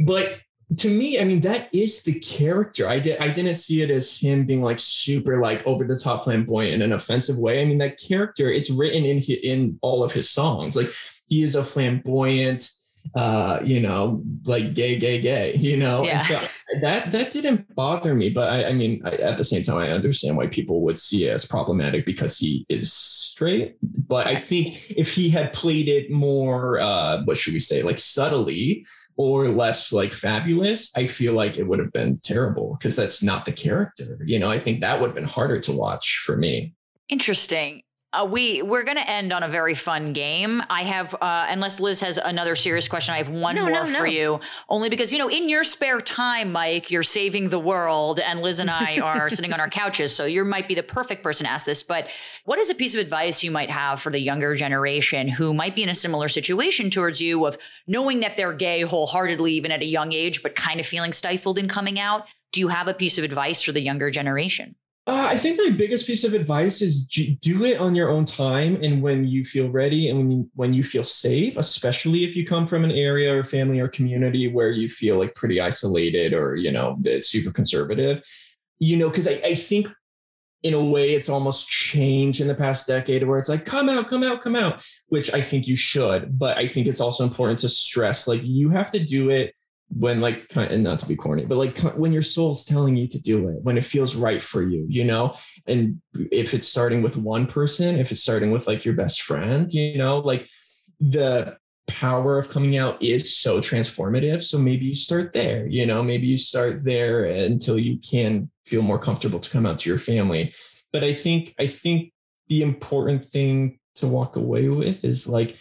but to me, I mean, that is the character. I did I didn't see it as him being like super like over the top flamboyant in an offensive way. I mean, that character, it's written in in all of his songs. Like he is a flamboyant, uh, you know, like gay, gay, gay, you know. Yeah. And so that that didn't bother me, but I, I mean, I, at the same time, I understand why people would see it as problematic because he is straight. But I think if he had played it more, uh, what should we say, like subtly or less like fabulous, I feel like it would have been terrible because that's not the character. You know, I think that would have been harder to watch for me. Interesting. Uh, we we're going to end on a very fun game. I have, uh, unless Liz has another serious question, I have one No, more no, for no. you. Only because you know, in your spare time, Mike, you're saving the world, and Liz and I are sitting on our couches, so you might be the perfect person to ask this. But what is a piece of advice you might have for the younger generation who might be in a similar situation towards you of knowing that they're gay wholeheartedly, even at a young age, but kind of feeling stifled in coming out? Do you have a piece of advice for the younger generation? Uh, I think my biggest piece of advice is do it on your own time and when you feel ready and when you, when you feel safe, especially if you come from an area or family or community where you feel like pretty isolated or, you know, super conservative, you know, because I, I think in a way it's almost changed in the past decade where it's like, come out, come out, come out, which I think you should. But I think it's also important to stress like you have to do it when like and not to be corny but like when your soul's telling you to do it when it feels right for you you know? And if it's starting with one person if it's starting with like your best friend you know like the power of coming out is so transformative. So maybe you start there you know? Maybe you start there until you can feel more comfortable to come out to your family. But i think i think the important thing to walk away with is like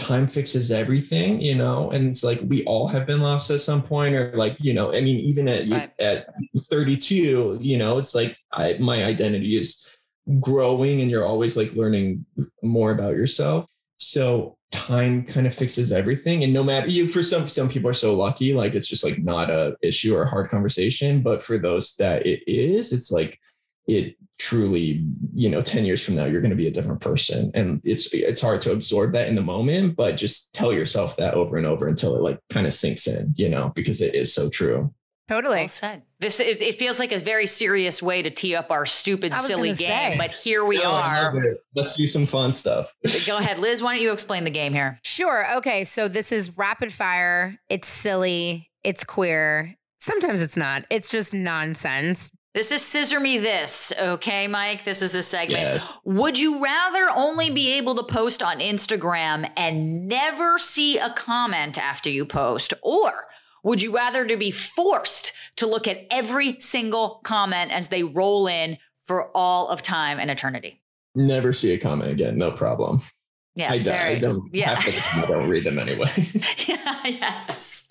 time fixes everything, you know, and it's like we all have been lost at some point, or like you know, I mean, even at Right. at 32, you know, it's like I, my identity is growing, and you're always like learning more about yourself. So time kind of fixes everything, and no matter you, for some some people are so lucky, like it's just like not a issue or a hard conversation, but for those that it is, it's like it truly you know 10 years from now you're going to be a different person and it's it's hard to absorb that in the moment but just tell yourself that over and over until it like kind of sinks in you know because it is so true Totally. Well said. This it, it feels like a very serious way to tee up our stupid, silly game, say. but here we I are. let's do some fun stuff Go ahead, Liz. Why don't you explain the game here? Sure. Okay. So this is rapid fire. It's silly. It's queer. Sometimes it's not. It's just nonsense. This is scissor me this, okay, Mike? This is the segment. Yes. Would you rather only be able to post on Instagram and never see a comment after you post, or would you rather to be forced to look at every single comment as they roll in for all of time and eternity? never see a comment again no problem Yeah, I, don't, I don't Yeah. half the time I don't read them anyway yeah, yes,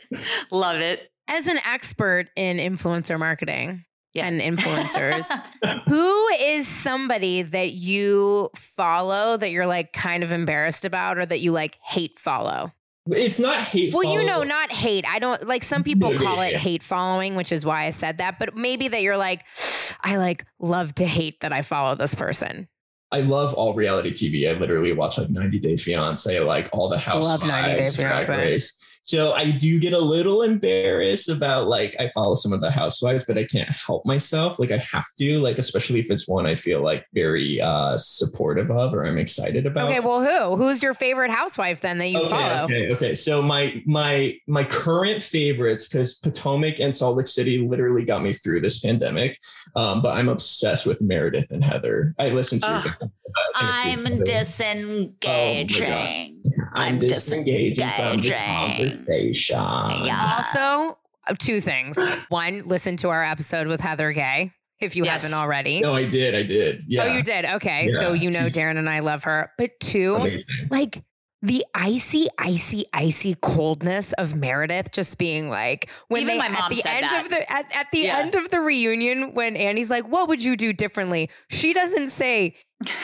love it. As an expert in influencer marketing Yeah. and influencers, who is somebody that you follow that you're like kind of embarrassed about or that you like hate follow? it's not hate Well, you know, not hate. I don't like some people Yeah, call yeah, it yeah. hate following, which is why I said that. But maybe that you're like, I like love to hate that I follow this person. I love all reality TV. I literally watch like 90 Day Fiance, like all the Housewives, 90 Day Drag Race. So I do get a little embarrassed about like I follow some of the Housewives, but I can't help myself. Like I have to, like especially if it's one I feel like very uh supportive of or I'm excited about. Okay, well, who? Who's your favorite housewife then that you okay, follow? okay, okay. So my my my current favorites, because Potomac and Salt Lake City literally got me through this pandemic. Um, but I'm obsessed with Meredith and Heather. I listen to. Uh, I'm disengaging. I'm, I'm disengaging disengaging. Conversation. Yeah. Also, uh, two things. One, listen to our episode with Heather Gay if you Yes. haven't already. No, I did. I did. Yeah. Oh, you did? Okay. So you know Darren and I love her. But two, Amazing. like the icy, icy, icy coldness of Meredith just being like when Even they my at the said end that. of the at, at the Yeah. end of the reunion when Andy's like, "What would you do differently?" She doesn't say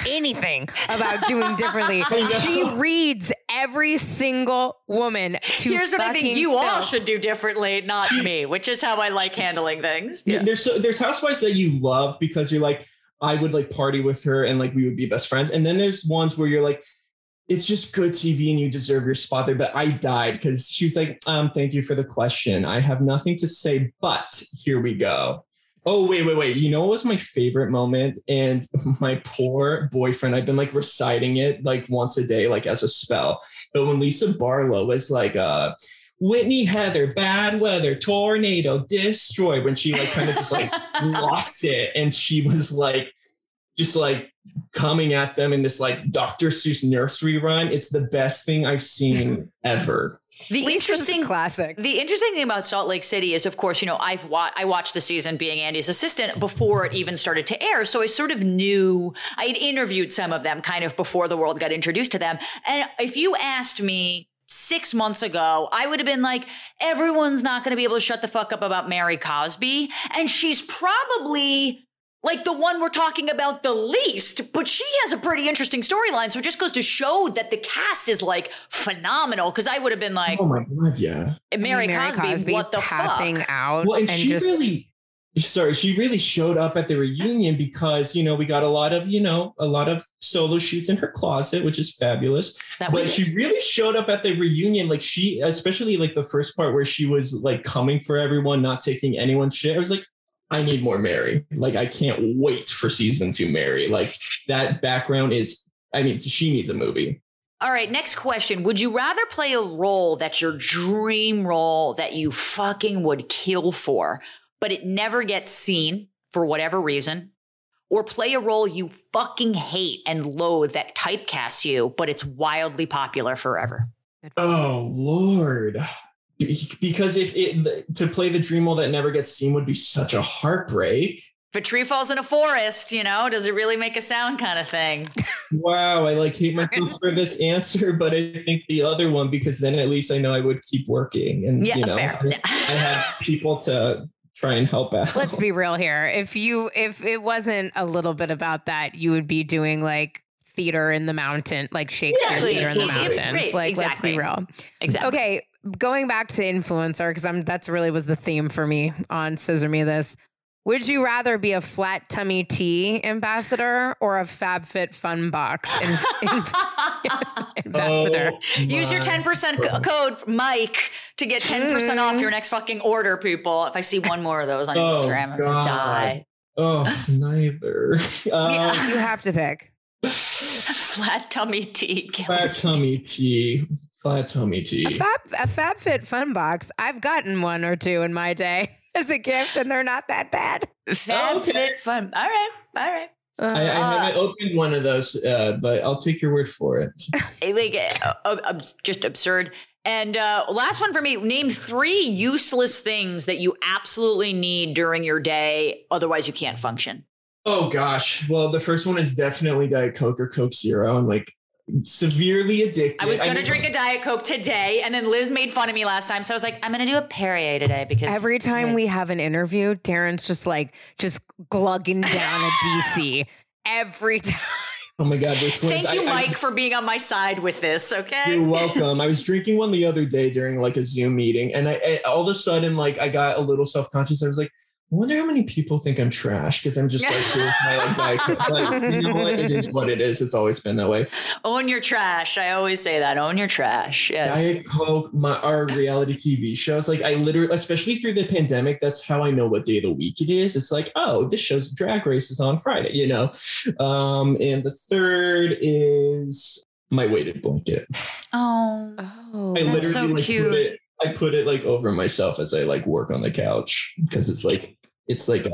anything about doing differently. she reads every single woman to Here's what I think fucking you all should do differently, not me, which is how I like handling things. Yeah. There's so there's housewives that you love because you're like, I would like party with her and like we would be best friends. And then there's ones where you're like, it's just good TV and you deserve your spot there. But I died because she was like, um, thank you for the question. I have nothing to say, but here we go. Oh, wait, wait, wait. You know what was my favorite moment? And my poor boyfriend, I've been like reciting it like once a day, like as a spell. But when Lisa Barlow was like, uh, Whitney Heather, bad weather, tornado, destroy, when she like kind of just like lost it. And she was like, just like coming at them in this like Dr. Seuss nursery rhyme. It's the best thing I've seen ever. The interesting classic. The interesting thing about Salt Lake City is, of course, you know, I've wa- I watched the season being Andy's assistant before it even started to air, so I sort of knew. I had interviewed some of them kind of before the world got introduced to them, and if you asked me six months ago, I would have been like, everyone's not going to be able to shut the fuck up about Mary Cosby, and she's probably like the one we're talking about the least, but she has a pretty interesting storyline. So it just goes to show that the cast is like phenomenal. Cause I would have been like, Oh my god, yeah. Mary, Mary Cosby, what the passing fuck? out Well, and, and she just really sorry, she really showed up at the reunion because, you know, we got a lot of, you know, a lot of solo shoots in her closet, which is fabulous. That but she really showed up at the reunion like she especially like the first part where she was like coming for everyone not taking anyone's shit i was like i need more mary like i can't wait for season two mary like that background is i mean she needs a movie All right, next question. Would you rather play a role that's your dream role that you fucking would kill for, but it never gets seen for whatever reason? Or play a role you fucking hate and loathe that typecasts you, but it's wildly popular forever? oh lord Be- because if it to play the dream role that never gets seen would be such a heartbreak If a tree falls in a forest, you know, does it really make a sound kind of thing? wow i like hate myself for this answer but i think the other one because then at least i know i would keep working and Yeah, you know fair. i have people to try and help out let's be real here. If you if it wasn't a little bit about that, you would be doing like theater in the mountain, like Shakespeare Exactly. theater in the Yeah, mountains. right, Like exactly. let's be real. exactly. Okay, going back to influencer because I'm that's really was the theme for me on Scissor Me This. Would you rather be a flat tummy tea ambassador or a FabFit Fun Box in, in- ambassador? Oh Use your 10% God. code Mike to get 10% off your next fucking order, people. If I see one more of those on Oh, Instagram, I'm gonna die. Oh, neither. Um, Yeah. You have to pick. Flat tummy tea. Flat tummy tea. Flat tummy A tea. Fab a FabFit Fun Box. I've gotten one or two in my day as a gift, and they're not that bad. Fab Okay. fit fun. All right. All right. Uh, I, I haven't opened one of those, uh, but I'll take your word for it. Like, uh, uh, uh, just absurd. And uh, last one for me name three useless things that you absolutely need during your day. Otherwise, you can't function. Oh gosh. Well, the first one is definitely Diet Coke or Coke Zero. I'm like severely addicted. I was going to drink a Diet Coke today, and then Liz made fun of me last time. So I was like, I'm going to do a Perrier today because Every time we have an interview, Darren's just like just glugging down a DC. Every time. Oh my god, which ones? Thank you, I- I- Mike, for being on my side with this. Okay. You're welcome. I was drinking one the other day during like a Zoom meeting, and I, I all of a sudden like I got a little self conscious. I was like, I wonder how many people think I'm trash because I'm just like my like diet Coke. Like you know what? It is what it is. It's always been that way. Own your trash. I always say that. Own your trash. Yes. Diet Coke, my our reality TV shows. Like I literally, especially through the pandemic, that's how I know what day of the week it is. It's like, oh, this show's Drag Race is on Friday, you know. Um, and the third is my weighted blanket. oh. Oh, I That's literally so like cute. I put it like over myself as I like work on the couch because it's like it's like a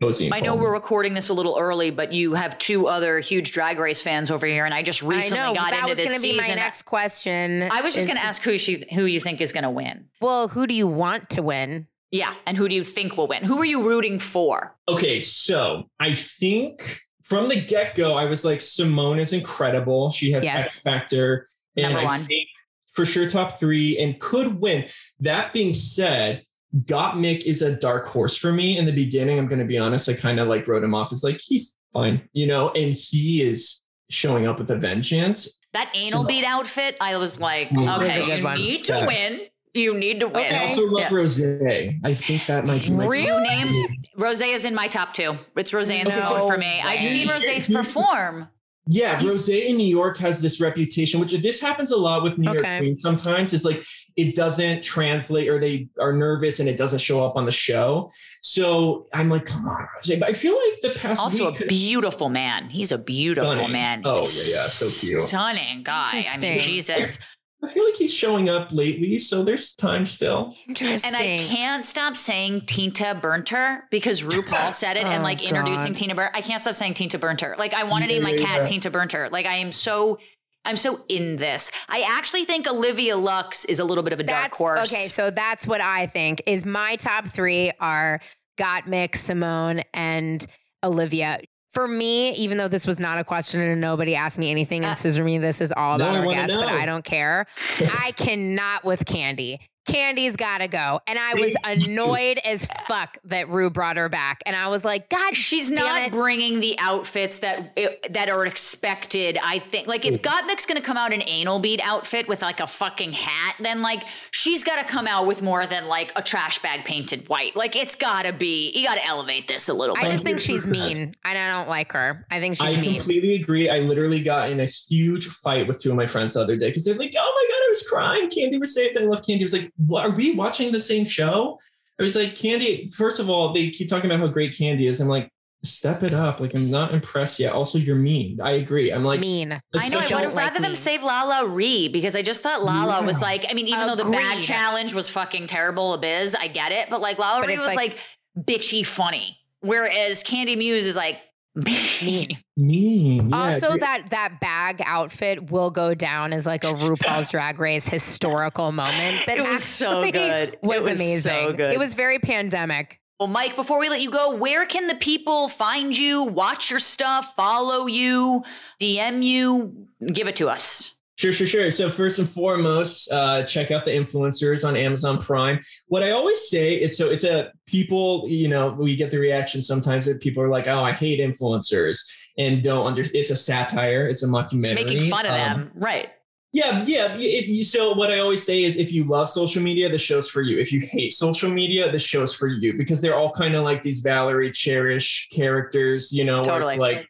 cozy. I know we're recording this a little early, but you have two other huge Drag Race fans over here, and I just recently I know. got that into was this going to be my next question. I was just is- going to ask who she, who you think is going to win. Well, who do you want to win? Yeah, and who do you think will win? Who are you rooting for? Okay, so I think from the get go, I was like, Symone is incredible. She has Yes. X Factor. And Number I one. think for sure top three and could win. That being said, Gottmik is a dark horse for me. In the beginning, I'm going to be honest, I kind of like wrote him off as like, he's fine, you know, and he is showing up with a vengeance. That anal So- beat outfit, I was like, Mm. It was a okay, you one. need to win. You need to win. I also love Yeah. Rose. I think that might be my Really? You name Rose is in my top two. It's Rose and No Symone for me. I've way. seen Rose perform. Yeah, Rose in New York has this reputation, which this happens a lot with New Okay. York Queens sometimes. It's like it doesn't translate or they are nervous and it doesn't show up on the show. So I'm like, come on, Rose. But I feel like the past Also week a beautiful man. He's a beautiful Stunning. man. Oh, yeah, yeah, so cute. Stunning guy. I mean, Jesus. I feel like he's showing up lately, so there's time still. Interesting. And I can't stop saying Tinta Burnter because RuPaul said it and Oh, like introducing God. Tina Burn. I can't stop saying Tinta Burnter. Like I want to name my Yeah, cat yeah. Tinta Burnter. Like I am so I'm so in this. I actually think Olivia Lux is a little bit of a dark horse. okay. So that's what I think is my top three are Gottmik, Symone, and Olivia. For me, even though this was not a question and nobody asked me anything, and Uh, Scissor Me, this is all about I our guests, but. I don't care. I cannot with Kandy. Kandy's got to go. And I was annoyed as fuck that Rue brought her back. And I was like, God, She's damn not it. bringing the outfits that that are expected. I think, like, if hmm. Gottmik's going to come out in anal bead outfit with like a fucking hat, then like she's got to come out with more than like a trash bag painted white. Like, it's got to be. You got to elevate this a little Bit. I just think she's mean. And I don't like her. I think she's mean. I mean. completely agree. I literally got in a huge fight with two of my friends the other day because they're like, "Oh my god, I was crying. Kandy was saved." And I left Kandy. I was like, "What? Are we watching the same show?" I was like, "Kandy." First of all, they keep talking about how great Kandy is. I'm like, "Step it up." Like, I'm not impressed yet. Also, you're mean. I agree. I'm like, mean. I know. I would have like rather them save LaLa Ri because I just thought Lala was like. I mean, even though the bag Agreed. challenge was fucking terrible, Biz, I get it. But like Lala But Ree was like- like, bitchy funny, whereas Kandy Muse is like Mean. mean. Yeah, also, agree. that that bag outfit will go down as like a RuPaul's Drag Race historical moment. That It was so actually good. It Was, was so amazing. good. It was very pandemic. Well, Mike, before we let you go, where can the people find you, watch your stuff, follow you, DM you? Give it to us. Sure, sure, sure. So first and foremost, uh, check out the influencers on Amazon Prime. What I always say is, so it's a people, you know, we get the reaction sometimes that people are like, "Oh, I hate influencers," and don't under. It's a satire. It's a mockumentary. It's making fun of Um, them. Right. Yeah, yeah. It, you- so what I always say is, if you love social media, the show's for you. If you hate social media, the show's for you because they're all kind of like these Valerie Cherish characters, you know, where it's like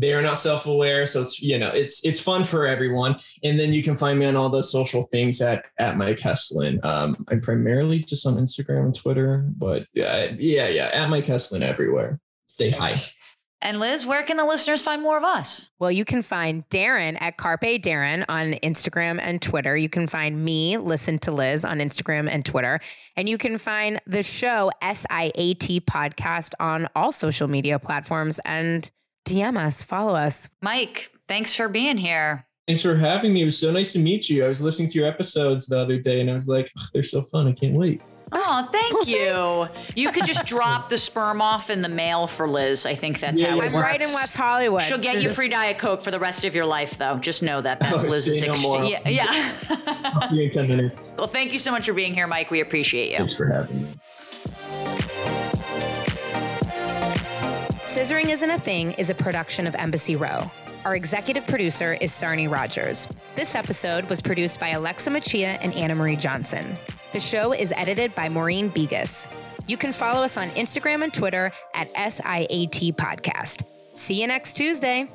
they're not self-aware, so it's you know, it's it's fun for everyone. And then you can find me on all those social things at at Mike Heslin. Um, I'm primarily just on Instagram and Twitter, but yeah, yeah, yeah, at Mike Heslin everywhere. Say hi. And Liz, where can the listeners find more of us? Well, you can find Darren at Carpe Darren on Instagram and Twitter. You can find me, Listen to Liz, on Instagram and Twitter. And you can find the show SIAT podcast on all social media platforms and DM us, follow us. Mike, thanks for being here. Thanks for having me. It was so nice to meet you. I was listening to your episodes the other day, and I was like, "Ugh, they're so fun. I can't wait. Oh, thank you. You could just drop the sperm off in the mail for Liz. I think that's Yeah, how yeah, it I'm works. right in West Hollywood. She'll get you free Diet Coke for the rest of your life, though. Just know that that's Oh, Liz's say no exchange. Yeah, yeah. I'll see you in 10 minutes. well, thank you so much for being here, Mike. We appreciate you. Thanks for having me. Scissoring Isn't a Thing is a production of Embassy Row. Our executive producer is Sarni Rogers. This episode was produced by Alexa Machia and Anna Marie Johnson. The show is edited by Maureen Begas. You can follow us on Instagram and Twitter at SIAT Podcast. See you next Tuesday.